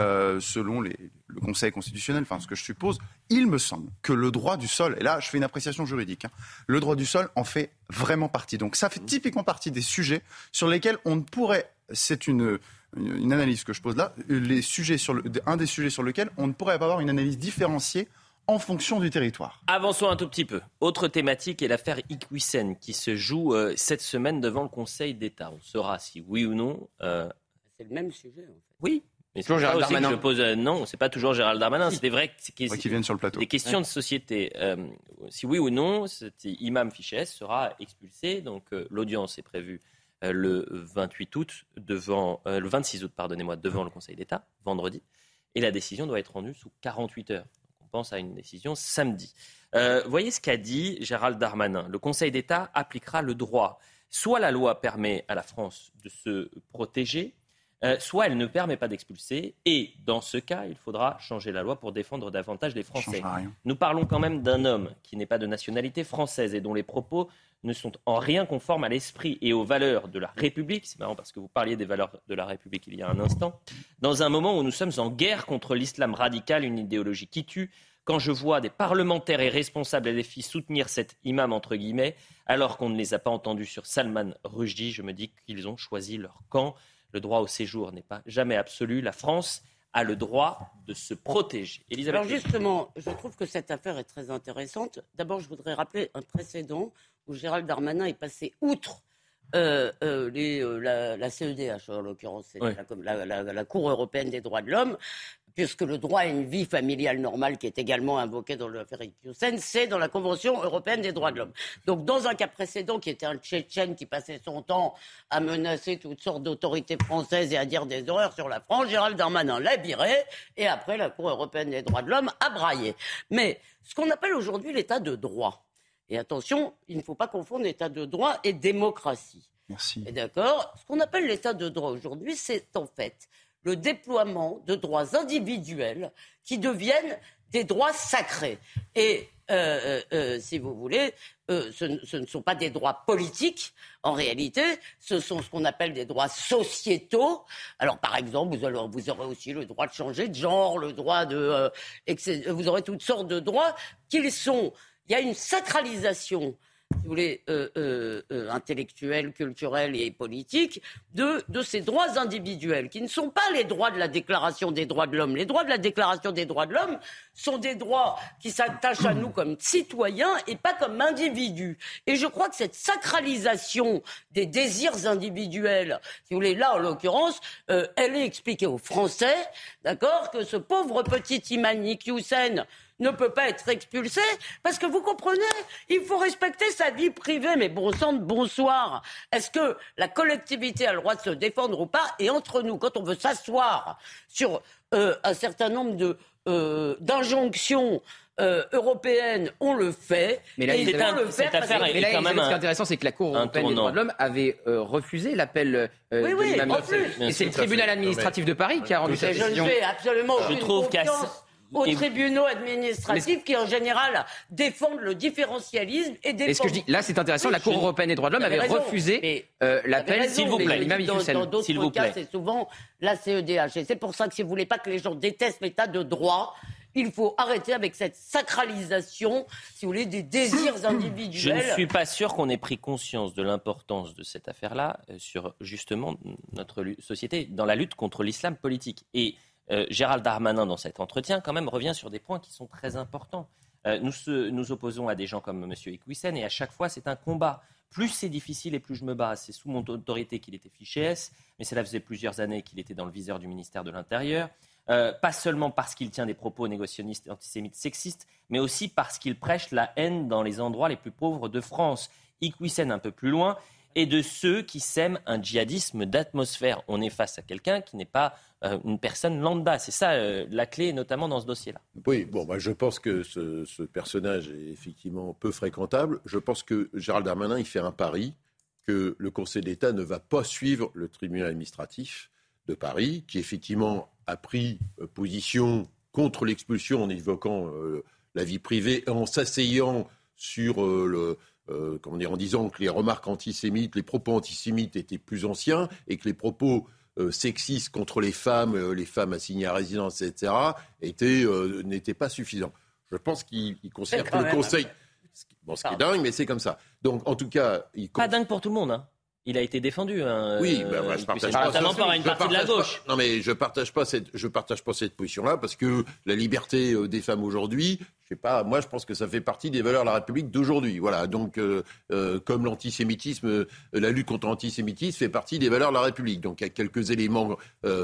euh, selon le Conseil constitutionnel, enfin ce que je suppose, il me semble que le droit du sol, et là je fais une appréciation juridique, hein, le droit du sol en fait vraiment partie. Donc ça fait typiquement partie des sujets sur lesquels on ne pourrait, c'est une, une analyse que je pose là, les sujets sur le, un des sujets sur lesquels on ne pourrait pas avoir une analyse différenciée en fonction du territoire. Avançons un tout petit peu. Autre thématique est l'affaire Iqwisen qui se joue euh, cette semaine devant le Conseil d'État. On saura si oui ou non. Euh... C'est le même sujet. En fait. Oui, mais toujours Gérald Darmanin. je pose, euh, non, c'est pas toujours Gérald Darmanin. C'est vrai que c'est qui viennent sur le plateau. Des questions de société. Euh, si oui ou non, Imam Fiches sera expulsé. Donc euh, l'audience est prévue le 28 août devant, le 26 août, pardonnez-moi, devant le Conseil d'État, vendredi. Et la décision doit être rendue sous 48 heures. on pense à une décision samedi. voyez ce qu'a dit Gérald Darmanin. Le Conseil d'État appliquera le droit. Soit la loi permet à la France de se protéger, euh, soit elle ne permet pas d'expulser, et dans ce cas, il faudra changer la loi pour défendre davantage les Français. Nous parlons quand même d'un homme qui n'est pas de nationalité française et dont les propos ne sont en rien conformes à l'esprit et aux valeurs de la République. C'est marrant parce que vous parliez des valeurs de la République il y a un instant. Dans un moment où nous sommes en guerre contre l'islam radical, une idéologie qui tue, quand je vois des parlementaires et responsables LFI soutenir cet imam, entre guillemets, alors qu'on ne les a pas entendus sur Salman Rushdie, je me dis qu'ils ont choisi leur camp. Le droit au séjour n'est pas jamais absolu. La France a le droit de se protéger. Alors justement, je trouve que cette affaire est très intéressante. D'abord, je voudrais rappeler un précédent où Gérald Darmanin est passé outre euh, euh, euh, la, CEDH, en l'occurrence, la, Cour européenne des droits de l'homme, puisque le droit à une vie familiale normale, qui est également invoqué dans l'affaire Iqiyoussen, c'est dans la Convention européenne des droits de l'homme. Donc, dans un cas précédent, qui était un Tchétchène qui passait son temps à menacer toutes sortes d'autorités françaises et à dire des horreurs sur la France, Gérald Darmanin l'a viré, et après, la Cour européenne des droits de l'homme a braillé. Mais ce qu'on appelle aujourd'hui l'état de droit, et attention, il ne faut pas confondre l'état de droit et démocratie. Merci. D'accord Ce qu'on appelle l'état de droit aujourd'hui, c'est en fait le déploiement de droits individuels qui deviennent des droits sacrés. Et euh, euh, euh, si vous voulez, ce, ne sont pas des droits politiques en réalité, ce sont ce qu'on appelle des droits sociétaux. Alors par exemple, vous, vous, aurez aussi le droit de changer de genre, le droit de... vous aurez toutes sortes de droits qu'ils sont... Il y a une sacralisation vous voulez, euh, euh, euh, intellectuels, culturels et politiques, de, de ces droits individuels, qui ne sont pas les droits de la Déclaration des droits de l'homme. Les droits de la Déclaration des droits de l'homme sont des droits qui s'attachent à nous comme citoyens et pas comme individus. Et je crois que cette sacralisation des désirs individuels, si vous voulez, là en l'occurrence, elle est expliquée aux Français, d'accord, que ce pauvre petit Imani Hussein ne peut pas être expulsé parce que vous comprenez, il faut respecter sa vie privée. Mais bon sang de bonsoir. Est-ce que la collectivité a le droit de se défendre ou pas? Et entre nous, quand on veut s'asseoir sur euh, un certain nombre de euh, d'injonctions euh, européennes, on le fait. Mais là, cette, affaire est, quand même. Ce qui est intéressant, c'est que la Cour européenne des droits de l'homme avait refusé l'appel oui, oui, de Et c'est le tribunal administratif de Paris qui a rendu cette décision. Je ne fais absolument je trouve qu'à aux tribunaux administratifs qui, en général, défendent le différentialisme et défendent... Et ce que je dis, là, c'est intéressant, la Cour européenne des droits de l'homme avait refusé euh, l'appel, s'il vous plaît, Dans d'autres cas, c'est souvent la CEDH. Et c'est pour ça que si vous voulez pas que les gens détestent l'état de droit, il faut arrêter avec cette sacralisation, si vous voulez, des désirs individuels. Je ne suis pas sûr qu'on ait pris conscience de l'importance de cette affaire-là euh, sur justement notre société dans la lutte contre l'islam politique. Et euh, Gérald Darmanin, dans cet entretien, quand même revient sur des points qui sont très importants. Euh, nous nous opposons à des gens comme M. Iqwisen et à chaque fois, c'est un combat plus c'est difficile et plus je me bats. C'est sous mon autorité qu'il était fiché S, mais cela faisait plusieurs années qu'il était dans le viseur du ministère de l'Intérieur. Euh, pas seulement parce qu'il tient des propos négationnistes, antisémites, sexistes, mais aussi parce qu'il prêche la haine dans les endroits les plus pauvres de France. Iquisen un peu plus loin, et de ceux qui sèment un djihadisme d'atmosphère. On est face à quelqu'un qui n'est pas euh, une personne lambda. C'est ça euh, la clé, notamment dans ce dossier-là. Oui, bon, bah, je pense que ce, personnage est effectivement peu fréquentable. Je pense que Gérald Darmanin, il fait un pari que le Conseil d'État ne va pas suivre le tribunal administratif de Paris, qui effectivement a pris euh, position contre l'expulsion en évoquant la vie privée, en s'asseyant sur euh, comment dire, en disant que les remarques antisémites, les propos antisémites étaient plus anciens et que les propos sexistes contre les femmes, les femmes assignées à résidence, etc., n'étaient pas suffisants. Je pense qu'il considère que le Conseil. Bon, ce qui est dingue, mais c'est comme ça. Donc, en tout cas, il. Pas dingue pour tout le monde, hein. Il a été défendu. Hein, oui, moi, je partage pas. Notamment par une partie de la gauche. non, mais je partage pas cette, je partage pas cette position-là parce que la liberté euh, des femmes aujourd'hui, sais pas, moi je pense que ça fait partie des valeurs de la République d'aujourd'hui. Voilà, donc euh, euh, comme l'antisémitisme, la lutte contre l'antisémitisme fait partie des valeurs de la République. Donc il y a quelques éléments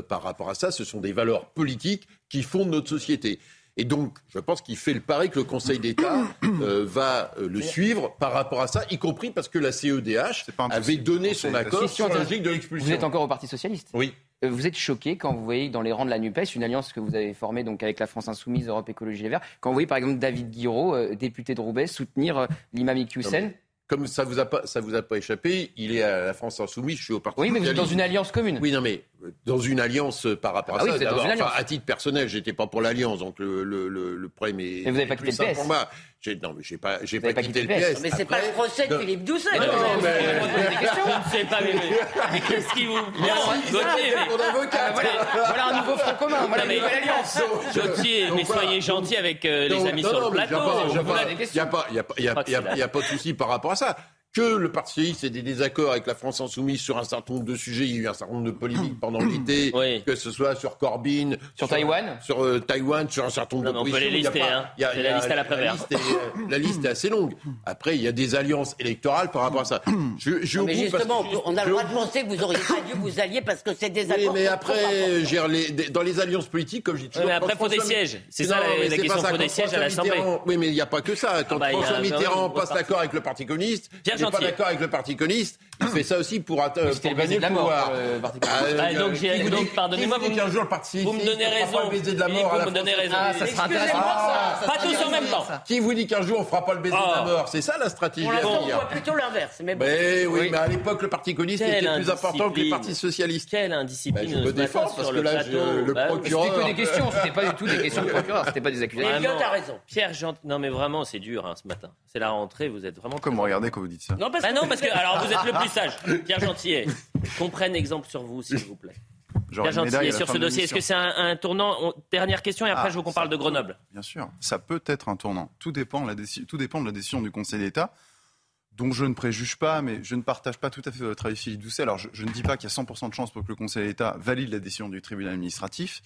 par rapport à ça. Ce sont des valeurs politiques qui fondent notre société. Et donc, je pense qu'il fait le pari que le Conseil d'État euh, va euh, le suivre par rapport à ça, y compris parce que la CEDH avait donné son accord sur la de l'expulsion. Vous êtes encore au Parti Socialiste? Oui. Euh, vous êtes choqué quand vous voyez dans les rangs de la NUPES une alliance que vous avez formée donc avec la France Insoumise, Europe Écologie Les Verts, quand vous voyez par exemple David Guiraud, député de Roubaix, soutenir l'imam Iqiyoussen comme ça vous a pas, ça vous a pas échappé, il est à la France insoumise, je suis au parti. Oui, mais vous êtes dans une alliance commune. Oui, non, mais euh, dans une alliance euh, par rapport à ah ça. Oui, enfin, à titre personnel, j'étais pas pour l'alliance, donc le, le, le, le problème est. Mais vous n'avez pas quitté le PS. Moi. Non, mais j'ai pas, j'ai pas, pas, quitté le PS. Mais c'est pas le procès de Philippe Doucet. Non, non, mais. Je ne sais pas, mais. Qu'est-ce qui vous. Merci, Gauthier. Ah, voilà un nouveau front commun. Voilà une nouvelle alliance. Gauthier, mais soyez gentil avec euh, les amis sur le plateau. Il n'y a pas de souci par rapport à ça que le Parti socialiste ait des désaccords avec la France insoumise sur un certain nombre de sujets. Il y a eu un certain nombre de polémiques pendant l'été, que ce soit sur Corbyn, sur, Taïwan, sur euh, Taïwan, sur un certain nombre de On peut les lister, hein. C'est la liste à la prévère. Euh, la liste, est, assez longue. Après, il y a des alliances électorales par rapport à ça. Je, je mais justement, on a le droit de penser que vous auriez pas dû vous allier parce que c'est des accords. mais après, les, dans les alliances politiques, comme je dis toujours. mais après, il faut des sièges. C'est ça la, question. Il faut des sièges à l'Assemblée. Oui, mais il n'y a pas que ça. Quand ah bah, François Mitterrand passe d'accord avec le Parti communiste, n'est pas d'accord avec le Parti communiste, il fait ça aussi pour, atteindre pour gagner le pouvoir. Euh, ah, donc, euh, donc pardonnez-moi, vous, jour, le Parti vous me donnez raison. Pas le baiser de la mort vous me donnez raison. Ah, ça sera intéressant. Ah, pas tous en même temps. Qui vous dit qu'un jour on fera pas le baiser de la oh. mort C'est ça la stratégie à On voit plutôt l'inverse. Mais oui, mais à l'époque le Parti communiste était plus important que les partis socialistes. Quelle indiscipline Je me défends parce que là le bah procureur. C'était que des questions. C'était pas du tout des questions de procureur. C'était pas des accusations. Elliot a raison. Pierre. Non mais vraiment c'est dur hein, ce matin. C'est la rentrée. Vous êtes vraiment. Comment regardez quand vous dites ça Non parce que alors vous êtes le plus sage. Pierre Gentillet, qu'on prenne exemple sur vous, s'il vous plaît. Pierre Gentillet, sur ce dossier, est-ce que c'est un, tournant Dernière question, et après, ah, je veux qu'on parle de Grenoble. Bien sûr, ça peut être un tournant. Tout dépend, la tout dépend de la décision du Conseil d'État dont je ne préjuge pas, mais je ne partage pas tout à fait votre avis, Philippe Doucet. Alors, je, ne dis pas qu'il y a 100% de chance pour que le Conseil d'État valide la décision du tribunal administratif.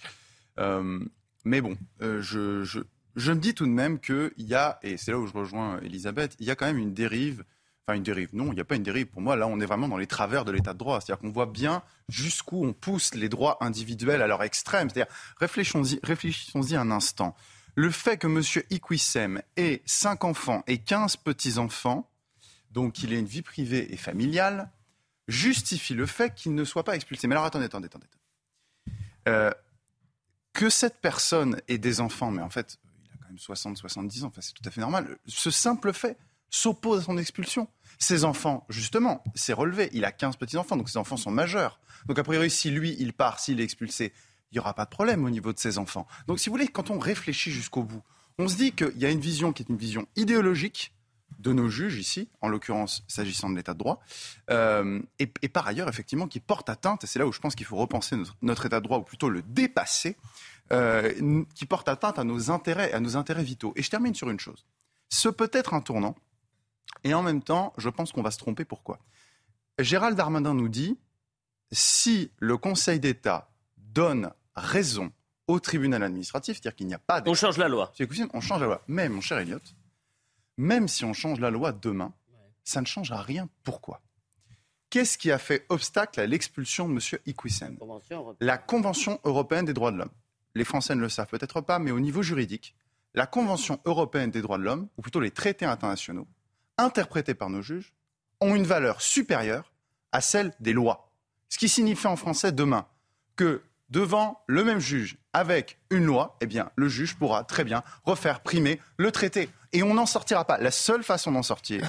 Euh, mais bon, euh, je, je, je, me dis tout de même qu'il y a, et c'est là où je rejoins Elisabeth, il y a quand même une dérive Enfin, une dérive. Non, il n'y a pas une dérive. Pour moi, là, on est vraiment dans les travers de l'état de droit. C'est-à-dire qu'on voit bien jusqu'où on pousse les droits individuels à leur extrême. C'est-à-dire, réfléchissons-y, un instant. Le fait que M. Iquissem ait 5 enfants et 15 petits-enfants, donc qu'il ait une vie privée et familiale, justifie le fait qu'il ne soit pas expulsé. Mais alors, attendez, attendez, attendez. Euh, que cette personne ait des enfants, mais en fait, il a quand même 60, 70 ans, enfin, c'est tout à fait normal. Ce simple fait s'oppose à son expulsion. Ses enfants, justement, c'est relevé. Il a 15 petits-enfants, donc ses enfants sont majeurs. Donc a priori, si lui, il part, s'il est expulsé, il n'y aura pas de problème au niveau de ses enfants. Donc si vous voulez, quand on réfléchit jusqu'au bout, on se dit qu'il y a une vision qui est une vision idéologique de nos juges ici, en l'occurrence s'agissant de l'état de droit, euh, et, par ailleurs, effectivement, qui porte atteinte, et c'est là où je pense qu'il faut repenser notre, état de droit, ou plutôt le dépasser, euh, qui porte atteinte à nos intérêts, à nos intérêts vitaux. Et je termine sur une chose. Ce peut être un tournant et en même temps, je pense qu'on va se tromper. Pourquoi? Gérald Darmanin nous dit si le Conseil d'État donne raison au tribunal administratif, c'est-à-dire qu'il n'y a pas. On change la loi. On change la loi. Mais, mon cher Elliott, même si on change la loi demain, ça ne change rien. Pourquoi? Qu'est-ce qui a fait obstacle à l'expulsion de M. Ikwisen La Convention européenne des droits de l'homme. Les Français ne le savent peut-être pas, mais au niveau juridique, la Convention européenne des droits de l'homme, ou plutôt les traités internationaux, interprétés par nos juges, ont une valeur supérieure à celle des lois. Ce qui signifie en français demain que devant le même juge avec une loi, eh le juge pourra très bien refaire primer le traité. Et on n'en sortira pas. La seule façon d'en sortir,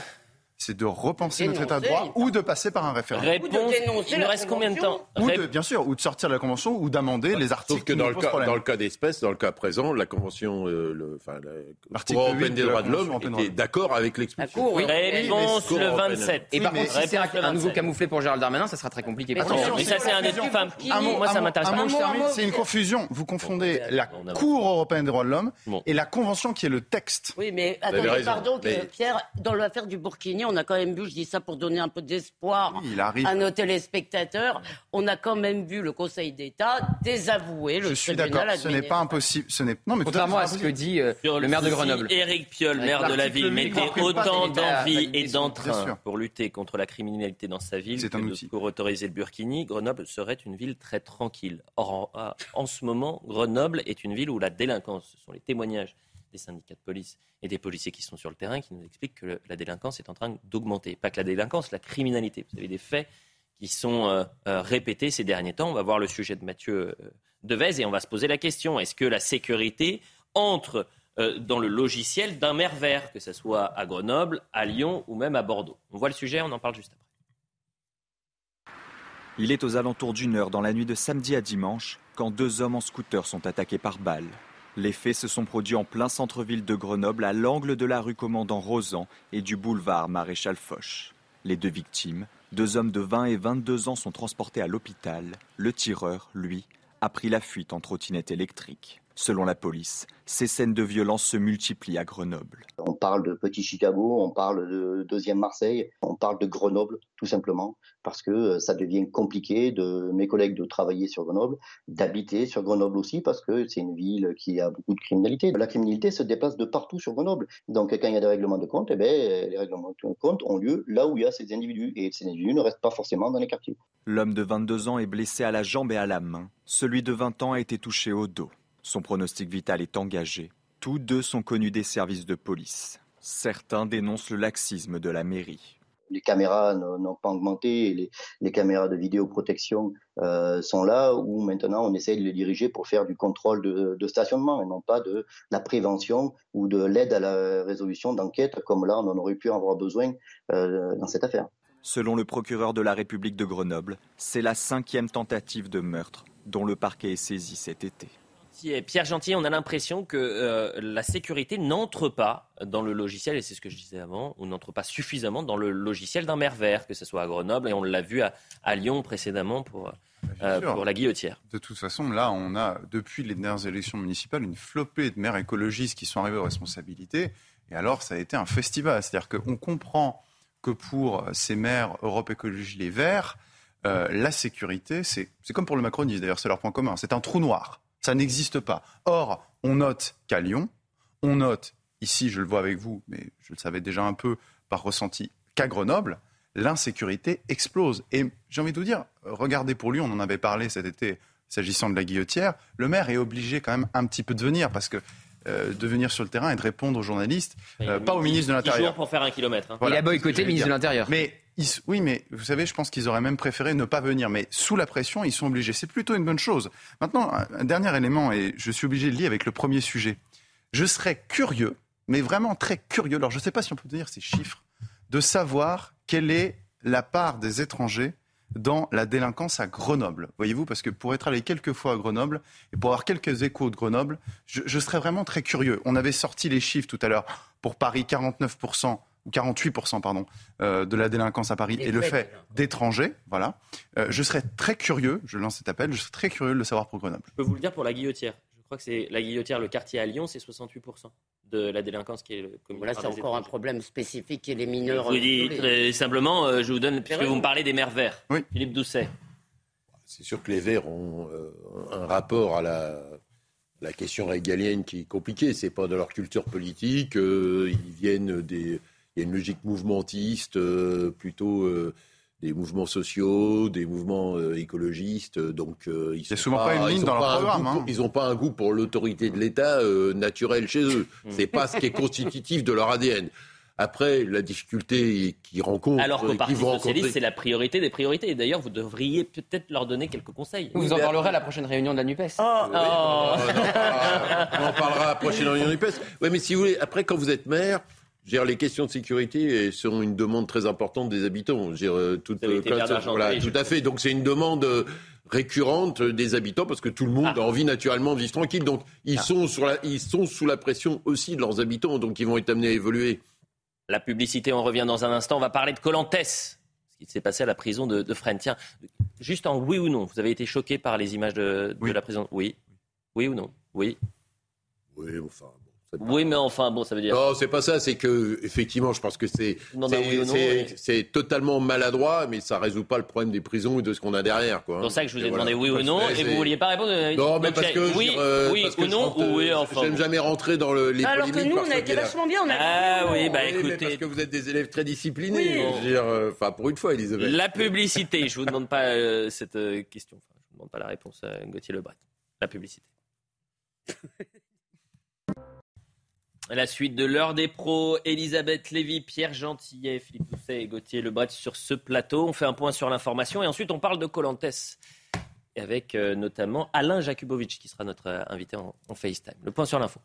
c'est de repenser notre état de droit ou de passer par un référendum. Réponse, il nous reste combien de temps ou de, Bien sûr, ou de sortir de la Convention ou d'amender les articles. Sauf que dans le, cas, dans le cas d'espèce, dans le cas présent, la Convention euh, le, enfin, la européenne des droits de l'homme était d'accord avec l'expulsion. Oui, réponse le 27. Et par contre, si c'est un, nouveau camouflet pour Gérald Darmanin, ça sera très compliqué. Mais ça, c'est un des femmes. Moi, ça m'intéresse pas. C'est une confusion. Vous confondez la Cour européenne des droits de l'homme et la Convention qui est le texte. Oui, mais attendez, pardon, Pierre, dans l'affaire du Burkini, on a quand même vu, je dis ça pour donner un peu d'espoir à nos téléspectateurs. On a quand même vu le Conseil d'État désavouer le Je suis d'accord, ce n'est pas impossible. Ce n'est... Non, mais Contrairement à ce que dit euh, le maire de Grenoble. Si Éric Piolle, maire de la ville, mettait autant d'envie et d'entrain pour lutter contre la criminalité dans sa ville que pour autoriser le Burkini, Grenoble serait une ville très tranquille. Or, en, en ce moment, Grenoble est une ville où la délinquance, ce sont les témoignages des syndicats de police et des policiers qui sont sur le terrain qui nous expliquent que la délinquance est en train d'augmenter. Pas que la délinquance, la criminalité. Vous avez des faits qui sont euh, euh, répétés ces derniers temps. On va voir le sujet de Mathieu euh, Devez et on va se poser la question est-ce que la sécurité entre dans le logiciel d'un maire vert, que ce soit à Grenoble, à Lyon ou même à Bordeaux? On voit le sujet, on en parle juste après. Il est aux alentours d'une heure dans la nuit de samedi à dimanche quand deux hommes en scooter sont attaqués par balles. Les faits se sont produits en plein centre-ville de Grenoble, à l'angle de la rue Commandant Rosan et du boulevard Maréchal Foch. Les deux victimes, deux hommes de 20 et 22 ans, sont transportés à l'hôpital. Le tireur, lui, a pris la fuite en trottinette électrique. Selon la police, ces scènes de violence se multiplient à Grenoble. On parle de Petit Chicago, on parle de deuxième Marseille, on parle de Grenoble, tout simplement, parce que euh, ça devient compliqué de mes collègues de travailler sur Grenoble, d'habiter sur Grenoble aussi, parce que c'est une ville qui a beaucoup de criminalité. La criminalité se déplace de partout sur Grenoble. Donc quand il y a des règlements de compte, eh bien, les règlements de compte ont lieu là où il y a ces individus, et ces individus ne restent pas forcément dans les quartiers. L'homme de 22 ans est blessé à la jambe et à la main. Celui de 20 ans a été touché au dos. Son pronostic vital est engagé. Tous deux sont connus des services de police. Certains dénoncent le laxisme de la mairie. Les caméras n'ont pas augmenté, les, caméras de vidéoprotection euh, sont là où maintenant on essaye de les diriger pour faire du contrôle de, stationnement et non pas de la prévention ou de l'aide à la résolution d'enquête comme là on en aurait pu avoir besoin euh, dans cette affaire. Selon le procureur de la République de Grenoble, c'est la cinquième tentative de meurtre dont le parquet est saisi cet été. Pierre Gentil, on a l'impression que euh, la sécurité n'entre pas dans le logiciel, et c'est ce que je disais avant, ou n'entre pas suffisamment dans le logiciel d'un maire vert, que ce soit à Grenoble, et on l'a vu à, Lyon précédemment pour, euh, pour la guillotière. De toute façon, là, on a, depuis les dernières élections municipales, une flopée de maires écologistes qui sont arrivés aux responsabilités, et alors ça a été un festival. C'est-à-dire qu'on comprend que pour ces maires Europe Écologie Les Verts, euh, la sécurité, c'est comme pour le macronisme, d'ailleurs, c'est leur point commun, c'est un trou noir. Ça n'existe pas. Or, on note qu'à Lyon, on note, ici je le vois avec vous, mais je le savais déjà un peu par ressenti, qu'à Grenoble, l'insécurité explose. Et j'ai envie de vous dire, regardez pour Lyon, on en avait parlé cet été s'agissant de la guillotière, le maire est obligé quand même un petit peu de venir parce que euh, de venir sur le terrain et de répondre aux journalistes, euh, pas au ministre de l'Intérieur. pour faire un kilomètre. Hein. Il a boycotté le ministre de l'Intérieur. Mais oui, mais vous savez, je pense qu'ils auraient même préféré ne pas venir. Mais sous la pression, ils sont obligés. C'est plutôt une bonne chose. Maintenant, un dernier élément, et je suis obligé de lier avec le premier sujet. Je serais curieux, mais vraiment très curieux, alors je ne sais pas si on peut tenir ces chiffres, de savoir quelle est la part des étrangers dans la délinquance à Grenoble. Voyez-vous, parce que pour être allé quelques fois à Grenoble et pour avoir quelques échos de Grenoble, je, je serais vraiment très curieux. On avait sorti les chiffres tout à l'heure. Pour Paris, 49% ou 48% pardon, euh, de la délinquance à Paris et le fait d'étrangers. Voilà. Euh, je serais très curieux, je lance cet appel, je serais très curieux de le savoir pour Grenoble. Je peux vous le dire pour la Guillotière. Je crois que c'est la Guillotière, le quartier à Lyon, c'est 68% de la délinquance qui est commise. Voilà, c'est encore un problème spécifique qui est les mineurs. Je vous dis très simplement, euh, je vous donne, puisque vous me parlez des maires verts. Oui. Philippe Doucet. C'est sûr que les Verts ont un rapport à la, la question régalienne qui est compliquée. C'est pas de leur culture politique. ils viennent des il y a une logique mouvementiste plutôt des mouvements sociaux, des mouvements écologistes. Donc, ils c'est souvent pas, une ligne dans leur programme. Hein. Ils n'ont pas un goût pour l'autorité de l'État naturel chez eux. C'est pas ce qui est constitutif de leur ADN. Après, la difficulté qu'ils rencontrent. Alors qu'au Parti Socialiste, c'est la priorité des priorités. Et d'ailleurs, vous devriez peut-être leur donner quelques conseils. Vous en parlerez à la prochaine réunion de la NUPES. Oh, oh. on en parlera à la prochaine réunion de la NUPES. Oui, mais si vous voulez, après, quand vous êtes maire, les questions de sécurité sont une demande très importante des habitants. Euh, tout, euh, voilà, tout à fait. Donc c'est une demande euh, récurrente des habitants parce que tout le monde ah. a envie naturellement de vivre tranquille. Donc ils, ah. sont sur la, ils sont sous la pression aussi de leurs habitants, donc ils vont être amenés à évoluer. La publicité, on revient dans un instant. On va parler de Colantes, ce qui s'est passé à la prison de, de Fresnes. Tiens, juste en oui ou non, vous avez été choqué par les images de, de la prison? Oui. Oui ou non? Oui. Oui, enfin. Oui, mais enfin, bon, ça veut dire. Non, c'est pas ça. C'est que, effectivement, je pense que c'est c'est totalement maladroit, mais ça résout pas le problème des prisons et de ce qu'on a derrière. C'est pour ça que je vous ai demandé oui ou non, et vous vouliez pas répondre. Euh, non, mais parce que oui, oui ou non, ou oui, enfin. J'aime jamais rentrer dans le, les Alors que nous, on a été vachement bien. On a ah oui, bah écoutez. Parce que vous êtes des élèves très disciplinés. Je veux dire, euh, enfin, pour une fois, Elisabeth. La publicité. Je vous demande pas euh, cette question. Enfin, je vous demande pas la réponse à Gauthier Lebret. La publicité. La suite de l'heure des pros, Elisabeth Lévy, Pierre Gentillet, Philippe Doucet et Gauthier Lebret sur ce plateau. On fait un point sur l'information et ensuite on parle de Colantes avec euh, notamment Alain Jakubowicz qui sera notre euh, invité en FaceTime. Le point sur l'info.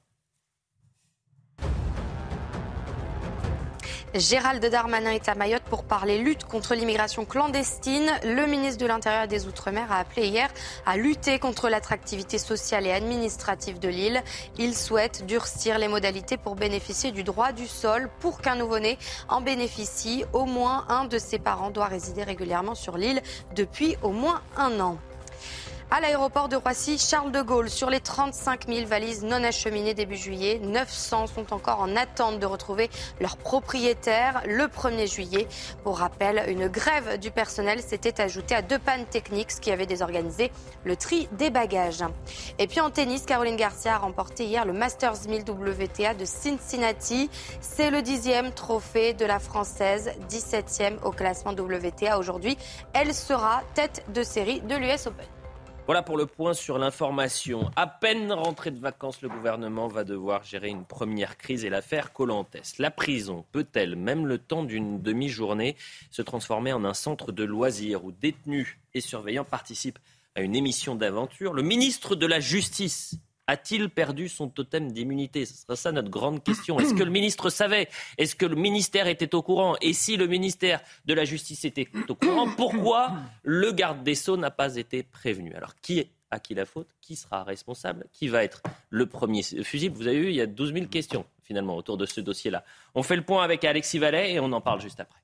Gérald Darmanin est à Mayotte pour parler lutte contre l'immigration clandestine. Le ministre de l'Intérieur et des Outre-mer a appelé hier à lutter contre l'attractivité sociale et administrative de l'île. Il souhaite durcir les modalités pour bénéficier du droit du sol. Pour qu'un nouveau-né en bénéficie, au moins un de ses parents doit résider régulièrement sur l'île depuis au moins un an. À l'aéroport de Roissy, Charles de Gaulle, sur les 35 000 valises non acheminées début juillet, 900 sont encore en attente de retrouver leur propriétaire le 1er juillet. Pour rappel, une grève du personnel s'était ajoutée à deux pannes techniques qui avaient désorganisé le tri des bagages. Et puis en tennis, Caroline Garcia a remporté hier le Masters 1000 WTA de Cincinnati. C'est le dixième trophée de la Française, 17e au classement WTA aujourd'hui. Elle sera tête de série de l'US Open. Voilà pour le point sur l'information. À peine rentré de vacances, le gouvernement va devoir gérer une première crise et l'affaire Colantes. La prison peut-elle, même le temps d'une demi-journée, se transformer en un centre de loisirs où détenus et surveillants participent à une émission d'aventure? Le ministre de la Justice a-t-il perdu son totem d'immunité? Ce sera ça notre grande question. Est-ce que le ministre savait? Est-ce que le ministère était au courant? Et si le ministère de la Justice était au courant, pourquoi le garde des Sceaux n'a pas été prévenu? Alors, qui est à qui la faute? Qui sera responsable? Qui va être le premier fusible? Vous avez vu, il y a 12 000 questions finalement autour de ce dossier-là. On fait le point avec Alexis Vallet et on en parle juste après.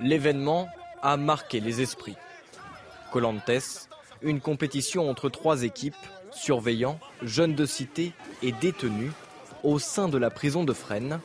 L'événement a marqué les esprits. Colantes, une compétition entre trois équipes surveillants, jeunes de cité et détenus au sein de la prison de Fresnes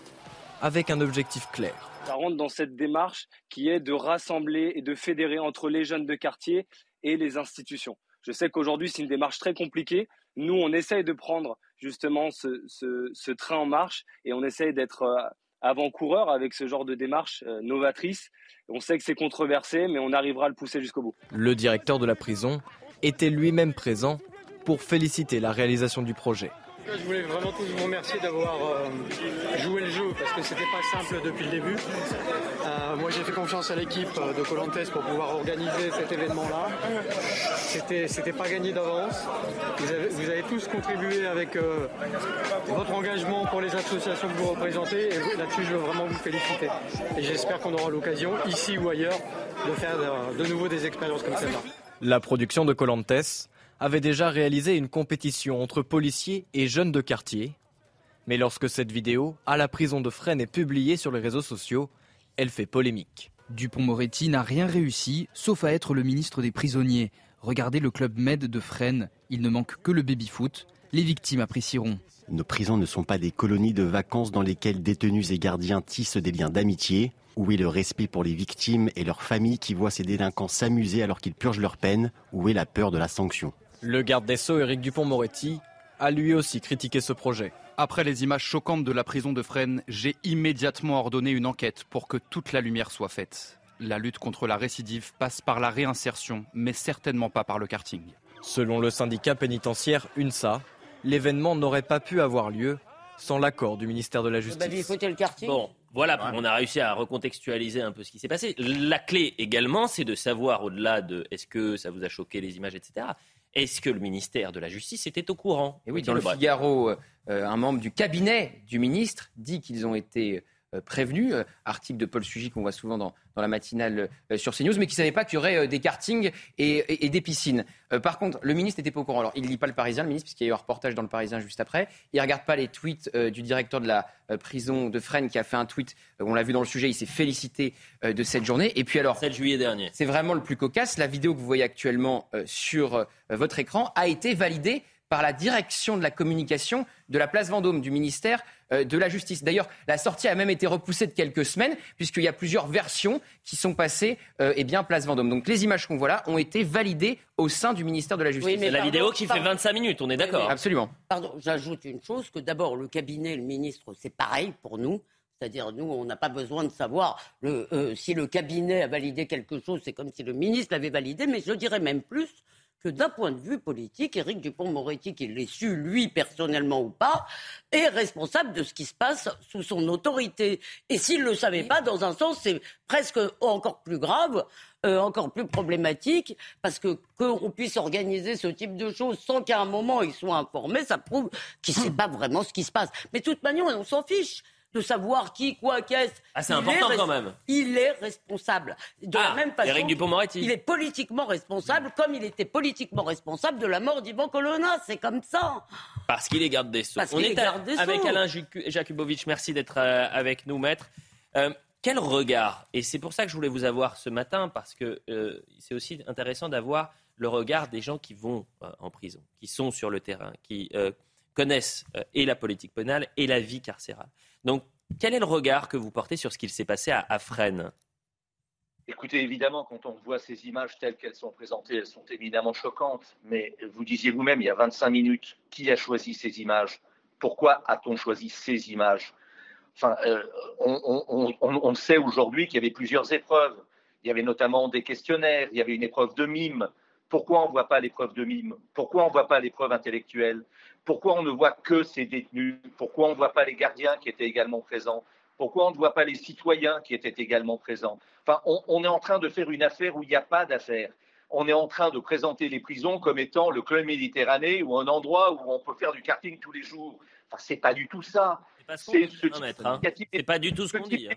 avec un objectif clair. Ça rentre dans cette démarche qui est de rassembler et de fédérer entre les jeunes de quartier et les institutions. Je sais qu'aujourd'hui, c'est une démarche très compliquée. Nous, on essaye de prendre justement ce, train en marche et on essaye d'être euh, avant-coureur avec ce genre de démarche euh, novatrice. On sait que c'est controversé, mais on arrivera à le pousser jusqu'au bout. Le directeur de la prison était lui-même présent pour féliciter la réalisation du projet. Je voulais vraiment tous vous remercier d'avoir euh, joué le jeu parce que c'était pas simple depuis le début. Euh, moi j'ai fait confiance à l'équipe de Colantes pour pouvoir organiser cet événement-là. C'était, c'était pas gagné d'avance. Vous avez, tous contribué avec euh, votre engagement pour les associations que vous représentez et là-dessus je veux vraiment vous féliciter. Et j'espère qu'on aura l'occasion, ici ou ailleurs, de faire de, de nouveau des expériences comme celle-là. La production de Colantes avait déjà réalisé une compétition entre policiers et jeunes de quartier. Mais lorsque cette vidéo à la prison de Fresnes est publiée sur les réseaux sociaux, elle fait polémique. Dupont-Moretti n'a rien réussi, sauf à être le ministre des prisonniers. Regardez le club Med de Fresnes, il ne manque que le baby-foot. Les victimes apprécieront. Nos prisons ne sont pas des colonies de vacances dans lesquelles détenus et gardiens tissent des liens d'amitié. Où est le respect pour les victimes et leurs familles qui voient ces délinquants s'amuser alors qu'ils purgent leur peine? Où est la peur de la sanction? Le garde des Sceaux, Éric Dupont-Moretti, a lui aussi critiqué ce projet. Après les images choquantes de la prison de Fresnes, j'ai immédiatement ordonné une enquête pour que toute la lumière soit faite. La lutte contre la récidive passe par la réinsertion, mais certainement pas par le karting. Selon le syndicat pénitentiaire UNSA, l'événement n'aurait pas pu avoir lieu sans l'accord du ministère de la Justice. faut le karting. Bon, voilà, on a réussi à recontextualiser un peu ce qui s'est passé. La clé également, c'est de savoir, au-delà de est-ce que ça vous a choqué les images, etc., est-ce que le ministère de la Justice était au courant? Et oui, dans le. Figaro, euh, un membre du cabinet du ministre dit qu'ils ont été prévenus, euh, article de Paul Sugy qu'on voit souvent dans, dans la matinale euh, sur CNews, mais qui ne savaient pas qu'il y aurait euh, des kartings et, et- et des piscines. Euh, par contre, le ministre n'était pas au courant. Alors, il ne lit pas le Parisien, le ministre, puisqu'il y a eu un reportage dans le Parisien juste après. Il ne regarde pas les tweets euh, du directeur de la euh, prison de Fresnes qui a fait un tweet, euh, on l'a vu dans le sujet, il s'est félicité euh, de cette journée. Et puis alors, 7 juillet dernier. c'est vraiment le plus cocasse. La vidéo que vous voyez actuellement euh, sur euh, votre écran a été validée par la direction de la communication de la place Vendôme, du ministère euh, de la Justice. D'ailleurs, la sortie a même été repoussée de quelques semaines, puisqu'il y a plusieurs versions qui sont passées euh, eh bien, place Vendôme. Donc les images qu'on voit là ont été validées au sein du ministère de la Justice. C'est la vidéo qui fait 25 minutes, on est d'accord. Absolument. Pardon, j'ajoute une chose, que d'abord, le cabinet, le ministre, c'est pareil pour nous. C'est-à-dire, nous, on n'a pas besoin de savoir le, euh, si le cabinet a validé quelque chose, c'est comme si le ministre l'avait validé, mais je dirais même plus que d'un point de vue politique, Éric Dupont-Moretti, qu'il l'ait su, lui, personnellement ou pas, est responsable de ce qui se passe sous son autorité. Et s'il ne le savait pas, dans un sens, c'est presque encore plus grave, euh, encore plus problématique, parce que qu'on puisse organiser ce type de choses sans qu'à un moment ils soient informés, ça prouve qu'il ne sait pas vraiment ce qui se passe. Mais de toute manière, on s'en fiche de savoir qui, quoi, qu'est-ce. Ah, c'est important quand même. Il est responsable. De Ah, la même façon, Éric Dupond-Moretti. il est politiquement responsable, comme il était politiquement responsable de la mort d'Ivan Colonna. C'est comme ça. Parce qu'il est garde des Sceaux. Parce On est, est garde des avec Sceaux. Alain Jakubowicz. Merci d'être euh, avec nous, maître. Euh, quel regard Et c'est pour ça que je voulais vous avoir ce matin, parce que euh, c'est aussi intéressant d'avoir le regard des gens qui vont euh, en prison, qui sont sur le terrain, qui connaissent et la politique pénale et la vie carcérale. Donc, quel est le regard que vous portez sur ce qu'il s'est passé à, à Écoutez, évidemment, quand on voit ces images telles qu'elles sont présentées, elles sont évidemment choquantes. Mais vous disiez vous-même, il y a 25 minutes, qui a choisi ces images? Pourquoi a-t-on choisi ces images? Enfin, euh, on sait aujourd'hui qu'il y avait plusieurs épreuves. Il y avait notamment des questionnaires, il y avait une épreuve de mime. Pourquoi on ne voit pas l'épreuve de mime? Pourquoi on ne voit pas l'épreuve intellectuelle? Pourquoi on ne voit que ces détenus? Pourquoi on ne voit pas les gardiens qui étaient également présents? Pourquoi on ne voit pas les citoyens qui étaient également présents? Enfin, on, on est en train de faire une affaire où il n'y a pas d'affaire. On est en train de présenter les prisons comme étant le club Méditerranée ou un endroit où on peut faire du karting tous les jours. Enfin, c'est pas du tout ça. C'est ce hein, hein. pas du tout ce ce qu'on dit. hein.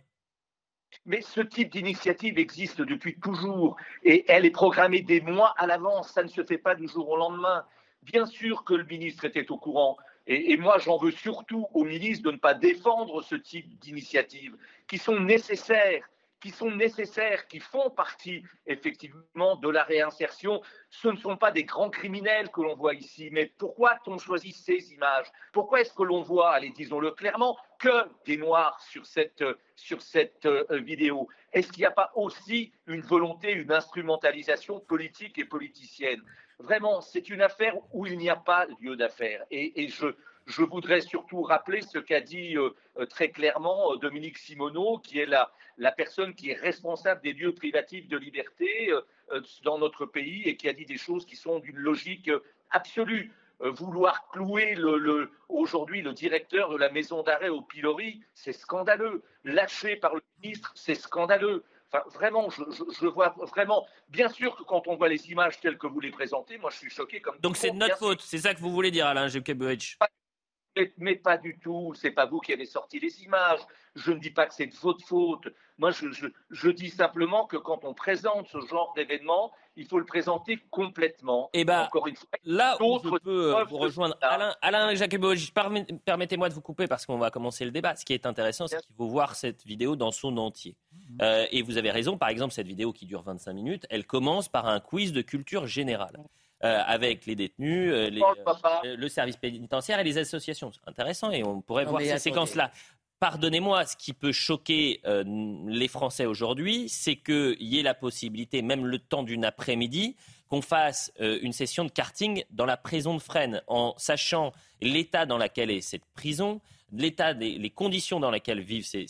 mais ce type d'initiative existe depuis toujours et elle est programmée des mois à l'avance. Ça ne se fait pas du jour au lendemain. Bien sûr que le ministre était au courant. Et, moi, j'en veux surtout au ministre de ne pas défendre ce type d'initiatives qui sont nécessaires, qui sont nécessaires, qui font partie effectivement de la réinsertion. Ce ne sont pas des grands criminels que l'on voit ici, mais pourquoi a-t-on choisi ces images? Pourquoi est-ce que l'on voit, allez, disons-le clairement, que des noirs sur cette, sur cette euh, vidéo? Est-ce qu'il n'y a pas aussi une volonté, une instrumentalisation politique et politicienne? Vraiment, c'est une affaire où il n'y a pas lieu d'affaire. Et je, je voudrais surtout rappeler ce qu'a dit euh, euh, très clairement euh, Dominique Simoneau, qui est la, la personne qui est responsable des lieux privatifs de liberté dans notre pays et qui a dit des choses qui sont d'une logique absolue. Vouloir clouer le, le- aujourd'hui le directeur de la maison d'arrêt au pilori, c'est scandaleux. Lâché par le ministre, c'est scandaleux. Enfin, vraiment, je, je- je vois vraiment. Bien sûr que quand on voit les images telles que vous les présentez, moi je suis choqué comme. Donc c'est de notre faute, c'est ça que vous voulez dire, Alain Jakubowicz Mais, mais pas du tout, c'est pas vous qui avez sorti les images. Je ne dis pas que c'est de votre faute. Moi, je, je- je dis simplement que quand on présente ce genre d'événement, il faut le présenter complètement. Eh ben, Encore une fois, Là où je peux euh, vous rejoindre. Alain, Alain permet- permettez-moi de vous couper parce qu'on va commencer le débat. Ce qui est intéressant, c'est qu'il faut voir cette vidéo dans son entier. Euh, et vous avez raison, par exemple, cette vidéo qui dure 25 minutes, elle commence par un quiz de culture générale. Euh, avec les détenus, euh, les, euh, le service pénitentiaire et les associations. C'est intéressant et on pourrait Non, voir ces attendez. séquences-là. pardonnez-moi, ce qui peut choquer euh, les Français aujourd'hui, c'est qu'il y ait la possibilité, même le temps d'une après-midi, qu'on fasse euh, une session de karting dans la prison de Fresnes, en sachant l'état dans lequel est cette prison, l'état des les conditions dans lesquelles vivent ces,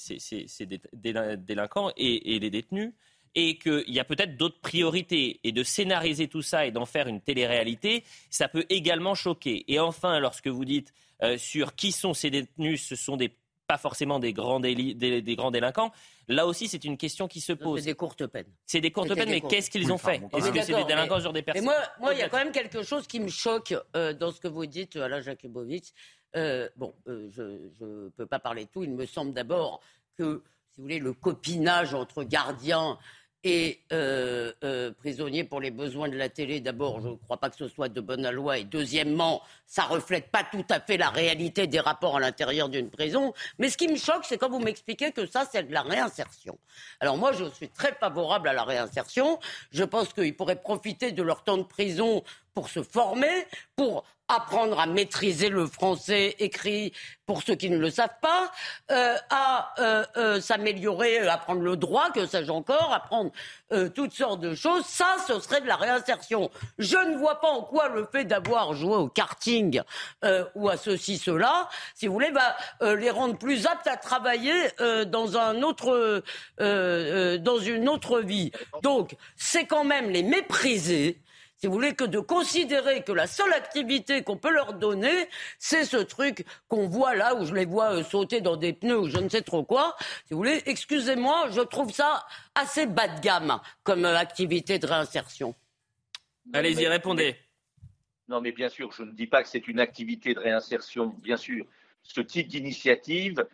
délinquants et, les détenus, et qu'il y a peut-être d'autres priorités. Et de scénariser tout ça et d'en faire une télé-réalité, ça peut également choquer. Et enfin, lorsque vous dites euh, sur qui sont ces détenus, ce sont des pas forcément des grands, des, grands délinquants. Là aussi, c'est une question qui se pose. C'est des courtes peines. C'est des courtes peines, mais qu'est-ce qu'ils ont fait? Est-ce que c'est des délinquants sur des personnes Moi, il y a quand même quelque chose qui me choque euh, dans ce que vous dites, Alain Jakubowicz. Euh, bon, euh, je ne peux pas parler de tout. Il me semble d'abord que, si vous voulez, le copinage entre gardiens et euh, euh, prisonniers pour les besoins de la télé. D'abord, je ne crois pas que ce soit de bonne loi. Et deuxièmement, ça reflète pas tout à fait la réalité des rapports à l'intérieur d'une prison. Mais ce qui me choque, c'est quand vous m'expliquez que ça, c'est de la réinsertion. Alors moi, je suis très favorable à la réinsertion. Je pense qu'ils pourraient profiter de leur temps de prison pour se former, pour apprendre à maîtriser le français écrit pour ceux qui ne le savent pas, euh, à euh, euh, s'améliorer, apprendre le droit, que sais-je encore, apprendre toutes sortes de choses. Ça, ce serait de la réinsertion. Je ne vois pas en quoi le fait d'avoir joué au karting ou à ceci, cela, si vous voulez, va les rendre plus aptes à travailler dans un autre, dans une autre vie. Donc, c'est quand même les mépriser si vous voulez, que de considérer que la seule activité qu'on peut leur donner, c'est ce truc qu'on voit là, où je les vois euh, sauter dans des pneus ou je ne sais trop quoi. Si vous voulez, excusez-moi, je trouve ça assez bas de gamme comme euh, activité de réinsertion. Allez-y, répondez. Non, mais bien sûr, je ne dis pas que c'est une activité de réinsertion, bien sûr. Ce type d'initiative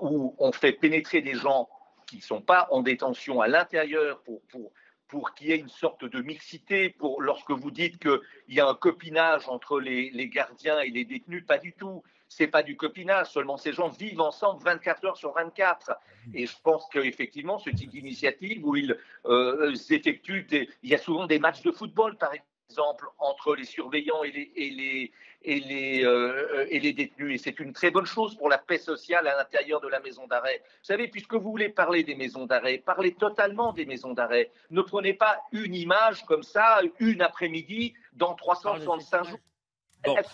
où on fait pénétrer des gens qui ne sont pas en détention à l'intérieur pour, pour pour qu'il y ait une sorte de mixité, pour lorsque vous dites qu'il y a un copinage entre les, gardiens et les détenus, pas du tout. C'est pas du copinage, seulement ces gens vivent ensemble 24 heures sur 24. Et je pense qu'effectivement, ce type d'initiative où ils euh, effectuent, il y a souvent des matchs de football, par exemple, entre les surveillants les, et les, et les, euh, et les détenus. Et c'est une très bonne chose pour la paix sociale à l'intérieur de la maison d'arrêt. Vous savez, puisque vous voulez parler des maisons d'arrêt, parlez totalement des maisons d'arrêt. Ne prenez pas une image comme ça, une après-midi, dans 365 jours.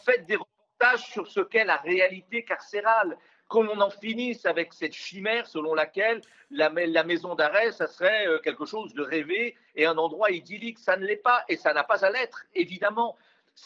Faites des reportages sur ce qu'est la réalité carcérale que l'on en finisse avec cette chimère selon laquelle la, la maison d'arrêt, ça serait euh, quelque chose de rêvé et un endroit idyllique. Ça ne l'est pas et ça n'a pas à l'être, évidemment.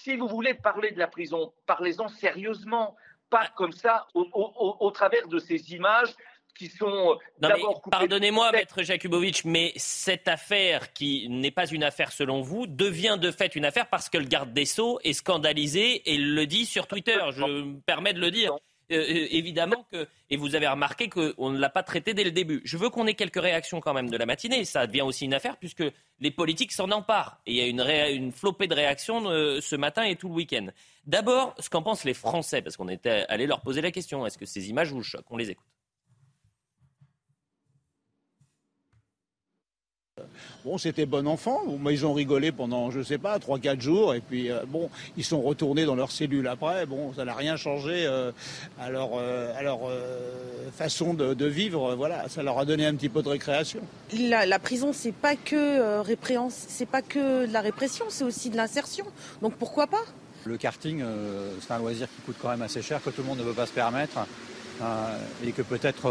Si vous voulez parler de la prison, parlez-en sérieusement, pas comme ça, au, travers de ces images qui sont d'abord Pardonnez-moi, maître Jakubowicz, mais cette affaire, qui n'est pas une affaire selon vous, devient de fait une affaire parce que le garde des Sceaux est scandalisé et le dit sur Twitter. Je me permets de le dire. Euh, euh, évidemment que, et vous avez remarqué qu'on ne l'a pas traité dès le début. Je veux qu'on ait quelques réactions quand même de la matinée. Ça devient aussi une affaire puisque les politiques s'en emparent. Et il y a une, une flopée de réactions euh, ce matin et tout le week-end. D'abord, ce qu'en pensent les Français, parce qu'on était allé leur poser la question. Est-ce que ces images vous choquent On les écoute. Bon, c'était bon enfant. ils ont rigolé pendant, je sais pas, 3-4 jours. Et puis, euh, bon, ils sont retournés dans leur cellule après. Bon, ça n'a rien changé euh, à leur, euh, façon de, vivre. Voilà, ça leur a donné un petit peu de récréation. La, prison, c'est pas que c'est pas que de la répression, c'est aussi de l'insertion. Donc pourquoi pas? Le karting, c'est un loisir qui coûte quand même assez cher, que tout le monde ne veut pas se permettre. et que peut-être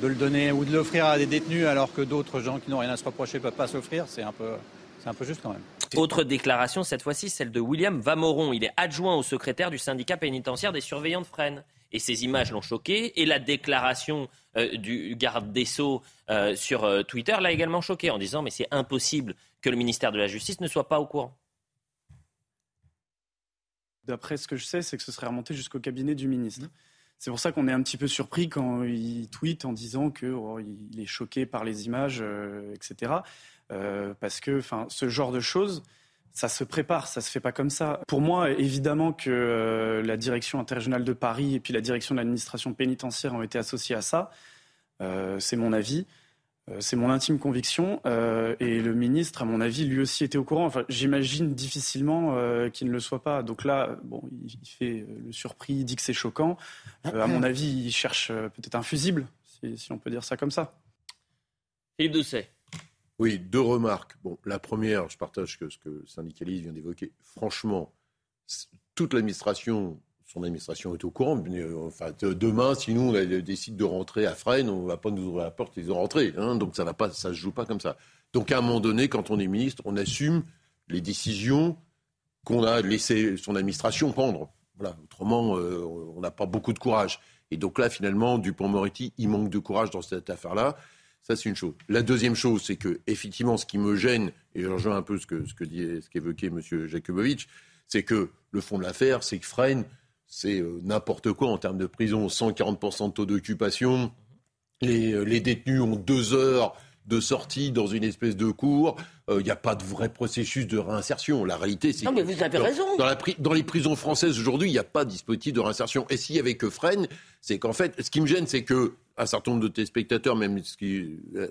de le donner ou de l'offrir à des détenus alors que d'autres gens qui n'ont rien à se reprocher ne peuvent pas s'offrir, c'est un peu, c'est un peu juste quand même. Autre déclaration, cette fois-ci celle de William Vamoron. Il est adjoint au secrétaire du syndicat pénitentiaire des surveillants de Fresnes. Et ces images l'ont choqué. Et la déclaration euh, du garde des Sceaux euh, sur euh, Twitter l'a également choqué en disant Mais c'est impossible que le ministère de la Justice ne soit pas au courant. D'après ce que je sais, c'est que ce serait remonté jusqu'au cabinet du ministre. C'est pour ça qu'on est un petit peu surpris quand il tweet en disant qu'il oh, est choqué par les images, euh, etc. Euh, parce que ce genre de choses, ça se prépare, ça se fait pas comme ça. Pour moi, évidemment que euh, la direction interrégionale de Paris et puis la direction de l'administration pénitentiaire ont été associées à ça. c'est mon avis. C'est mon intime conviction. et le ministre, à mon avis, lui aussi était au courant. Enfin, j'imagine difficilement qu'il ne le soit pas. Donc là, bon, il, fait le surpris, il dit que c'est choquant. à mon avis, il cherche peut-être un fusible, si, si, on peut dire ça comme ça. Philippe Doucet. Oui, deux remarques. Bon, la première, je partage ce que le syndicaliste vient d'évoquer. Franchement, toute l'administration, son administration est au courant. Euh, demain, si nous on décide de rentrer à Fresnes, on ne va pas nous ouvrir la porte et de rentrer. Hein, donc ça ne se joue pas comme ça. Donc à un moment donné, quand on est ministre, on assume les décisions qu'on a laissé son administration prendre. Voilà. Autrement, euh, on n'a pas beaucoup de courage. Et donc là, finalement, Dupont-Moretti, il manque de courage dans cette affaire-là. Ça, c'est une chose. La deuxième chose, c'est que, effectivement, ce qui me gêne, et je rejoins un peu ce que ce que qu'évoquait M. Jakubowicz, c'est que le fond de l'affaire, c'est que Fresnes, c'est euh, n'importe quoi en termes de prison, 140% de taux d'occupation. Les, euh, les, détenus ont deux heures de sortie dans une espèce de cours. Il euh, n'y a pas de vrai processus de réinsertion. La réalité, c'est non, mais vous avez raison. Dans, la, dans, les prisons françaises aujourd'hui, il n'y a pas de dispositif de réinsertion. Et s'il y avait que Fresnes, c'est qu'en fait, ce qui me gêne, c'est que un certain nombre de téléspectateurs, même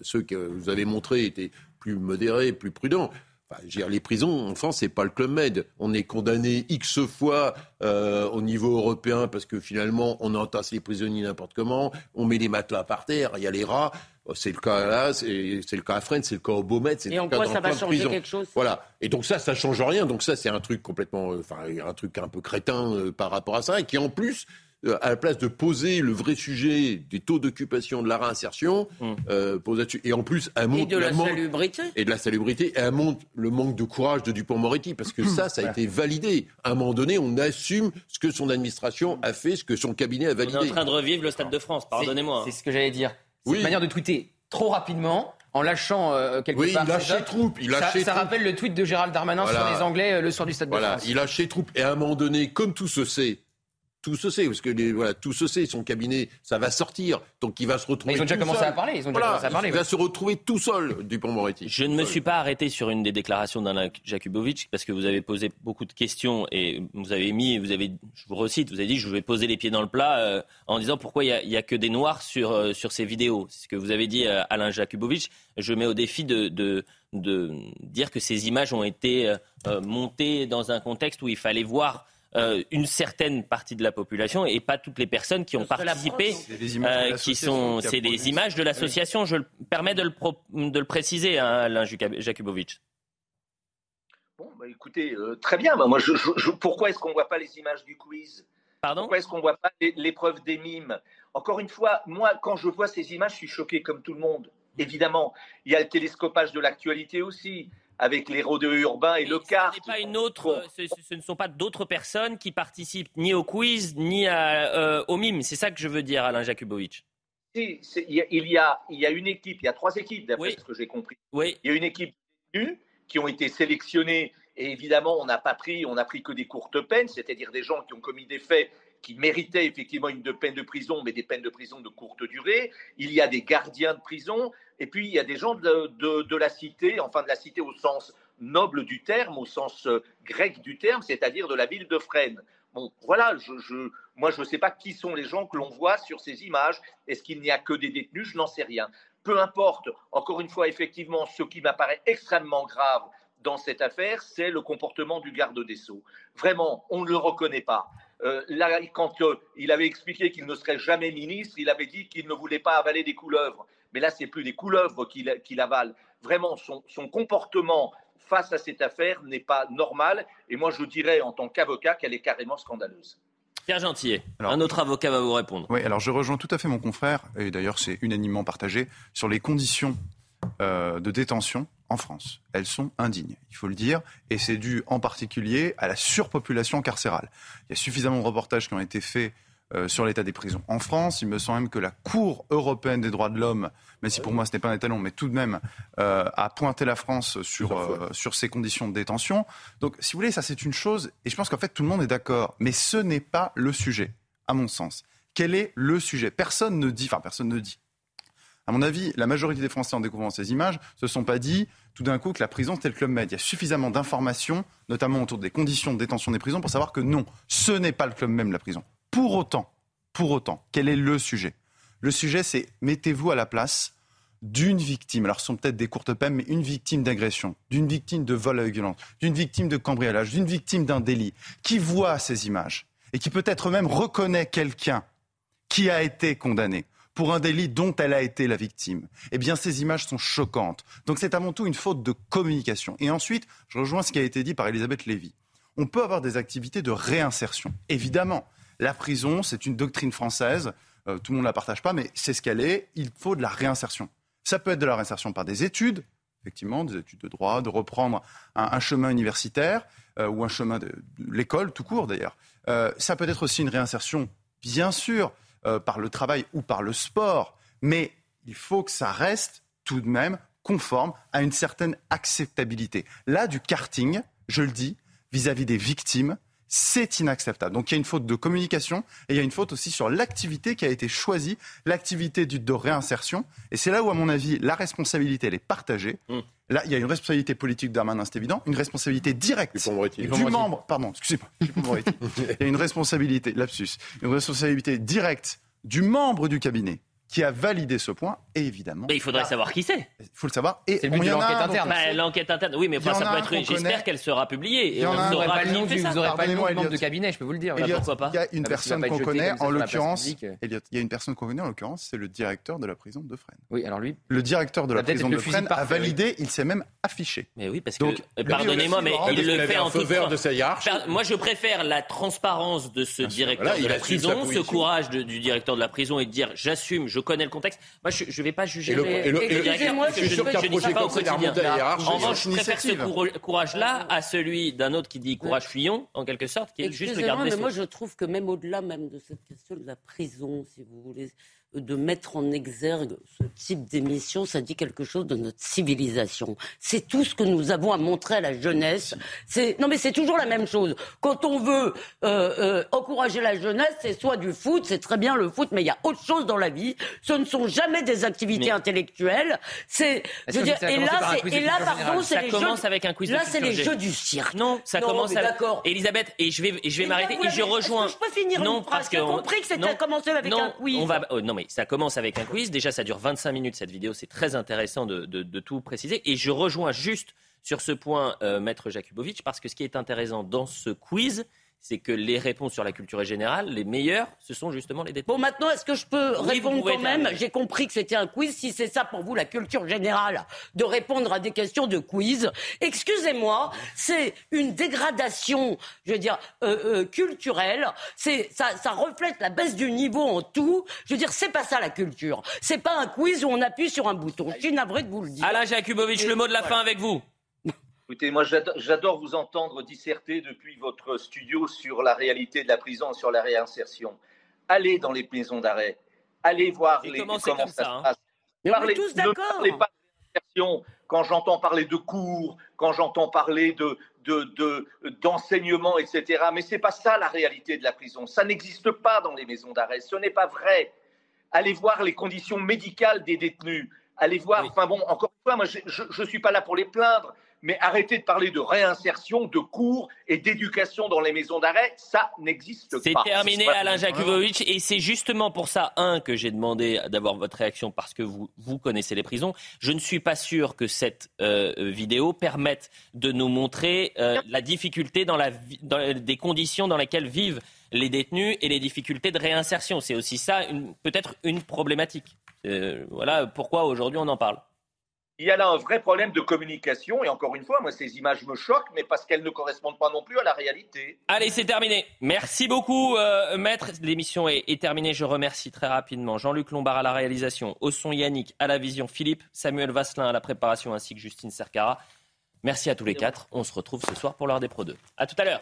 ceux que vous avez montrés, étaient plus modérés, plus prudents. Enfin, dire, les prisons, en France, c'est pas le Club Med. On est condamné X fois euh, au niveau européen parce que finalement, on entasse les prisonniers n'importe comment, on met les matelas par terre, il y a les rats. C'est le cas là, c'est le cas à Fresnes, c'est le cas au Beaumet, c'est le cas dans ça va changer quelque chose? Voilà. Et donc ça, ça change rien. Donc ça, c'est un truc complètement, euh, enfin, un truc un peu crétin euh, par rapport à ça, et qui en plus euh, à la place de poser le vrai sujet des taux d'occupation, de la réinsertion, euh, pose et en plus, elle montre et de la, salubrité et de la salubrité, et elle montre le manque de courage de Dupont-Moretti, parce que ça, ça a été validé. À un moment donné, on assume ce que son administration a fait, ce que son cabinet a validé. On est en train de revivre le Stade de France. Pardonnez-moi. C'est ce que j'allais dire. Cette oui. manière de tweeter trop rapidement en lâchant euh, quelque oui, part. Il lâche ses troupes. Il ça, ça rappelle le tweet de Gérald Darmanin sur les Anglais euh, le soir du Stade de France. Il lâche ses troupes. Et à un moment donné, comme tout se sait, tout se sait, parce que les, voilà, tout se sait, son cabinet, ça va sortir, donc il va se retrouver. ils ont déjà commencé à parler. Ils ont déjà commencé à parler. Il va se retrouver tout seul, Dupont-Moretti. Je ne me suis pas arrêté sur une des déclarations d'Alain Jakubowicz parce que vous avez posé beaucoup de questions et vous avez mis, vous avez, je vous recite, vous avez dit, je vais poser les pieds dans le plat euh, en disant pourquoi il n'y a, que des noirs sur euh, sur ces vidéos. C'est ce que vous avez dit, euh, Alain Jakubowicz. Je mets au défi de, de de dire que ces images ont été montées dans un contexte où il fallait voir euh, une certaine partie de la population et pas toutes les personnes qui ont participé, euh, qui sont, c'est des images de l'association. Je le permets de le, de le préciser, hein, Alain Jakubowicz. Bon, bah, écoutez, euh, très bien. Bah, moi, je, pourquoi est-ce qu'on ne voit pas les images du quiz? Pardon? Pourquoi est-ce qu'on ne voit pas l'épreuve des mimes? Encore une fois, moi, quand je vois ces images, je suis choqué comme tout le monde. Évidemment, il y a le télescopage de l'actualité aussi avec les rodeux urbains et le car. Ce, pas une autre, ce, ne sont pas d'autres personnes qui participent ni au quiz ni euh, au mime. C'est ça que je veux dire, Alain Jakubowicz. il, y a, il, y a, il y a une équipe, il y a trois équipes, d'après ce que j'ai compris. Oui. Il y a une équipe qui ont été sélectionnées. Et évidemment, on n'a pas pris, on n'a pris que des courtes peines, c'est-à-dire des gens qui ont commis des faits qui méritaient effectivement une peine de prison, mais des peines de prison de courte durée. Il y a des gardiens de prison, et puis il y a des gens de, la cité, enfin de la cité au sens noble du terme, au sens euh, grec du terme, c'est-à-dire de la ville de Fresnes. Bon, voilà, je, moi je ne sais pas qui sont les gens que l'on voit sur ces images. Est-ce qu'il n'y a que des détenus? Je n'en sais rien. Peu importe, encore une fois, effectivement, ce qui m'apparaît extrêmement grave dans cette affaire, c'est le comportement du garde des Sceaux. Vraiment, on ne le reconnaît pas. Euh, là, quand euh, il avait expliqué qu'il ne serait jamais ministre, il avait dit qu'il ne voulait pas avaler des couleuvres. Mais là, c'est plus des couleuvres qu'il avale. Vraiment, son, comportement face à cette affaire n'est pas normal. Et moi, je dirais en tant qu'avocat qu'elle est carrément scandaleuse. Pierre Gentillet, un autre avocat va vous répondre. Oui, alors je rejoins tout à fait mon confrère, et d'ailleurs c'est unanimement partagé, sur les conditions euh, de détention en France. Elles sont indignes, il faut le dire, et c'est dû en particulier à la surpopulation carcérale. Il y a suffisamment de reportages qui ont été faits euh, sur l'état des prisons en France. Il me semble même que la Cour européenne des droits de l'homme, même si pour moi ce n'est pas un étalon, mais tout de même, euh, a pointé la France sur, euh, sur ses conditions de détention. Donc, si vous voulez, ça c'est une chose, et je pense qu'en fait tout le monde est d'accord, mais ce n'est pas le sujet, à mon sens. Quel est le sujet? Personne ne dit, enfin personne ne dit, à mon avis, la majorité des Français, en découvrant ces images, se sont pas dit tout d'un coup que la prison c'était le Club Med. Il y a suffisamment d'informations, notamment autour des conditions de détention des prisons, pour savoir que non, ce n'est pas le Club Med, la prison. Pour autant, pour autant, quel est le sujet? Le sujet, c'est mettez-vous à la place d'une victime, alors ce sont peut-être des courtes peines, mais une victime d'agression, d'une victime de vol à violence, d'une victime de cambriolage, d'une victime d'un délit, qui voit ces images et qui peut-être même reconnaît quelqu'un qui a été condamné pour un délit dont elle a été la victime, eh bien ces images sont choquantes. Donc c'est avant tout une faute de communication. Et ensuite, je rejoins ce qui a été dit par Elisabeth Lévy. On peut avoir des activités de réinsertion, évidemment. La prison, c'est une doctrine française, euh, tout le monde ne la partage pas, mais c'est ce qu'elle est, il faut de la réinsertion. Ça peut être de la réinsertion par des études, effectivement, des études de droit, de reprendre un, chemin universitaire euh, ou un chemin de, l'école, tout court d'ailleurs. Euh, ça peut être aussi une réinsertion, bien sûr, par le travail ou par le sport, mais il faut que ça reste tout de même conforme à une certaine acceptabilité. Là, du karting, je le dis, vis à -vis des victimes, c'est inacceptable. Donc il y a une faute de communication et il y a une faute aussi sur l'activité qui a été choisie, l'activité de réinsertion. Et c'est là où, à mon avis, la responsabilité, elle est partagée. Mmh. Là, il y a une responsabilité politique d'Armanin, c'est évident, une responsabilité directe du membre, pardon, excusez-moi, il y a une responsabilité, lapsus, une responsabilité directe du membre du cabinet qui a validé ce point, et évidemment. Mais il faudrait savoir qui c'est. Il faut le savoir. Et c'est le but de l'enquête interne. Bah, l'enquête interne, oui, mais ça peut être. J'espère qu'elle sera publiée. Et on n'aura pas le nom du, vous n'aurez pas le nom membre de cabinet, je peux vous le dire. pourquoi pas Il y a une personne qu'on connaît, en l'occurrence. Il y a une personne qu'on connaît, en l'occurrence, c'est le directeur de la prison de Fresnes. Oui, alors lui. Le directeur de la prison de Fresnes a validé. Il s'est même affiché. Mais oui, parce que pardonnez-moi, mais il le fait en toute Moi, je préfère la transparence de ce directeur de la prison, ce courage du directeur de la prison et de dire j'assume, je connais le contexte. Moi, je ne vais pas juger le, les, directeurs je, suis sûr qu'un projet pas au quotidien. En revanche, je préfère ce courage-là à celui d'un autre qui dit courage fuyons, en quelque sorte, qui est juste le garde mais moi, je trouve que même au-delà même de cette question de la prison, si vous voulez, de mettre en exergue ce type d'émission, ça dit quelque chose de notre civilisation. C'est tout ce que nous avons à montrer à la jeunesse. C'est non mais c'est toujours la même chose. Quand on veut euh, euh, encourager la jeunesse, c'est soit du foot, c'est très bien le foot, mais il y a autre chose dans la vie. Ce ne sont jamais des activités intellectuelles. C'est je veux dire, et là, et là pardon, c'est les commence jeux. avec un quiz là, c'est les jeux du cirque. Non, ça commence. D'accord. Elisabeth, et je vais, je vais m'arrêter et je rejoins. Je peux finir non, parce que compris que c'était commencé avec un quiz. On va, oh, non mais ça commence avec un quiz. Déjà, ça dure 25 minutes cette vidéo. C'est très intéressant de, tout préciser. Et je rejoins juste sur ce point euh, Maître Jakubovic parce que ce qui est intéressant dans ce quiz, c'est que les réponses sur la culture générale, les meilleures, ce sont justement les détails. Bon, maintenant, est-ce que je peux répondre quand même J'ai compris que c'était un quiz. Si c'est ça pour vous, la culture générale, de répondre à des questions de quiz, excusez-moi, c'est une dégradation, je veux dire, euh, euh, culturelle. C'est ça, ça reflète la baisse du niveau en tout. Je veux dire, c'est pas ça la culture. C'est pas un quiz où on appuie sur un bouton. Je suis navré de vous le dire. Alain Jakubovic, le mot de la fin avec vous. Écoutez, moi j'adore vous entendre disserter depuis votre studio sur la réalité de la prison, sur la réinsertion. Allez dans les maisons d'arrêt, allez voir les, comment ça, se hein. passe. Parlez, tous ne parlez pas de réinsertion quand j'entends parler de cours, quand j'entends parler de, d'enseignement, etc. Mais ce n'est pas ça la réalité de la prison. Ça n'existe pas dans les maisons d'arrêt. Ce n'est pas vrai. Allez voir les conditions médicales des détenus. Allez voir, enfin bon, encore une fois, moi je ne suis pas là pour les plaindre mais arrêtez de parler de réinsertion, de cours et d'éducation dans les maisons d'arrêt, ça n'existe pas. C'est terminé, Alain Jakubovic, et c'est justement pour ça, un, que j'ai demandé d'avoir votre réaction parce que vous, vous connaissez les prisons. Je ne suis pas sûr que cette euh, vidéo permette de nous montrer euh, la difficulté dans, la, dans des conditions dans lesquelles vivent les détenus et les difficultés de réinsertion. C'est aussi ça, peut-être une problématique. Euh, voilà pourquoi aujourd'hui on en parle il y a là un vrai problème de communication. Et encore une fois, moi, ces images me choquent, mais parce qu'elles ne correspondent pas non plus à la réalité. Allez, c'est terminé. Merci beaucoup, euh, maître. L'émission est, terminée. Je remercie très rapidement Jean-Luc Lombard à la réalisation, au son Yannick à la vision, Philippe, Samuel Vasselin à la préparation, ainsi que Justine Sercara. Merci à tous les quatre. On se retrouve ce soir pour l'heure des Pro 2. À tout à l'heure.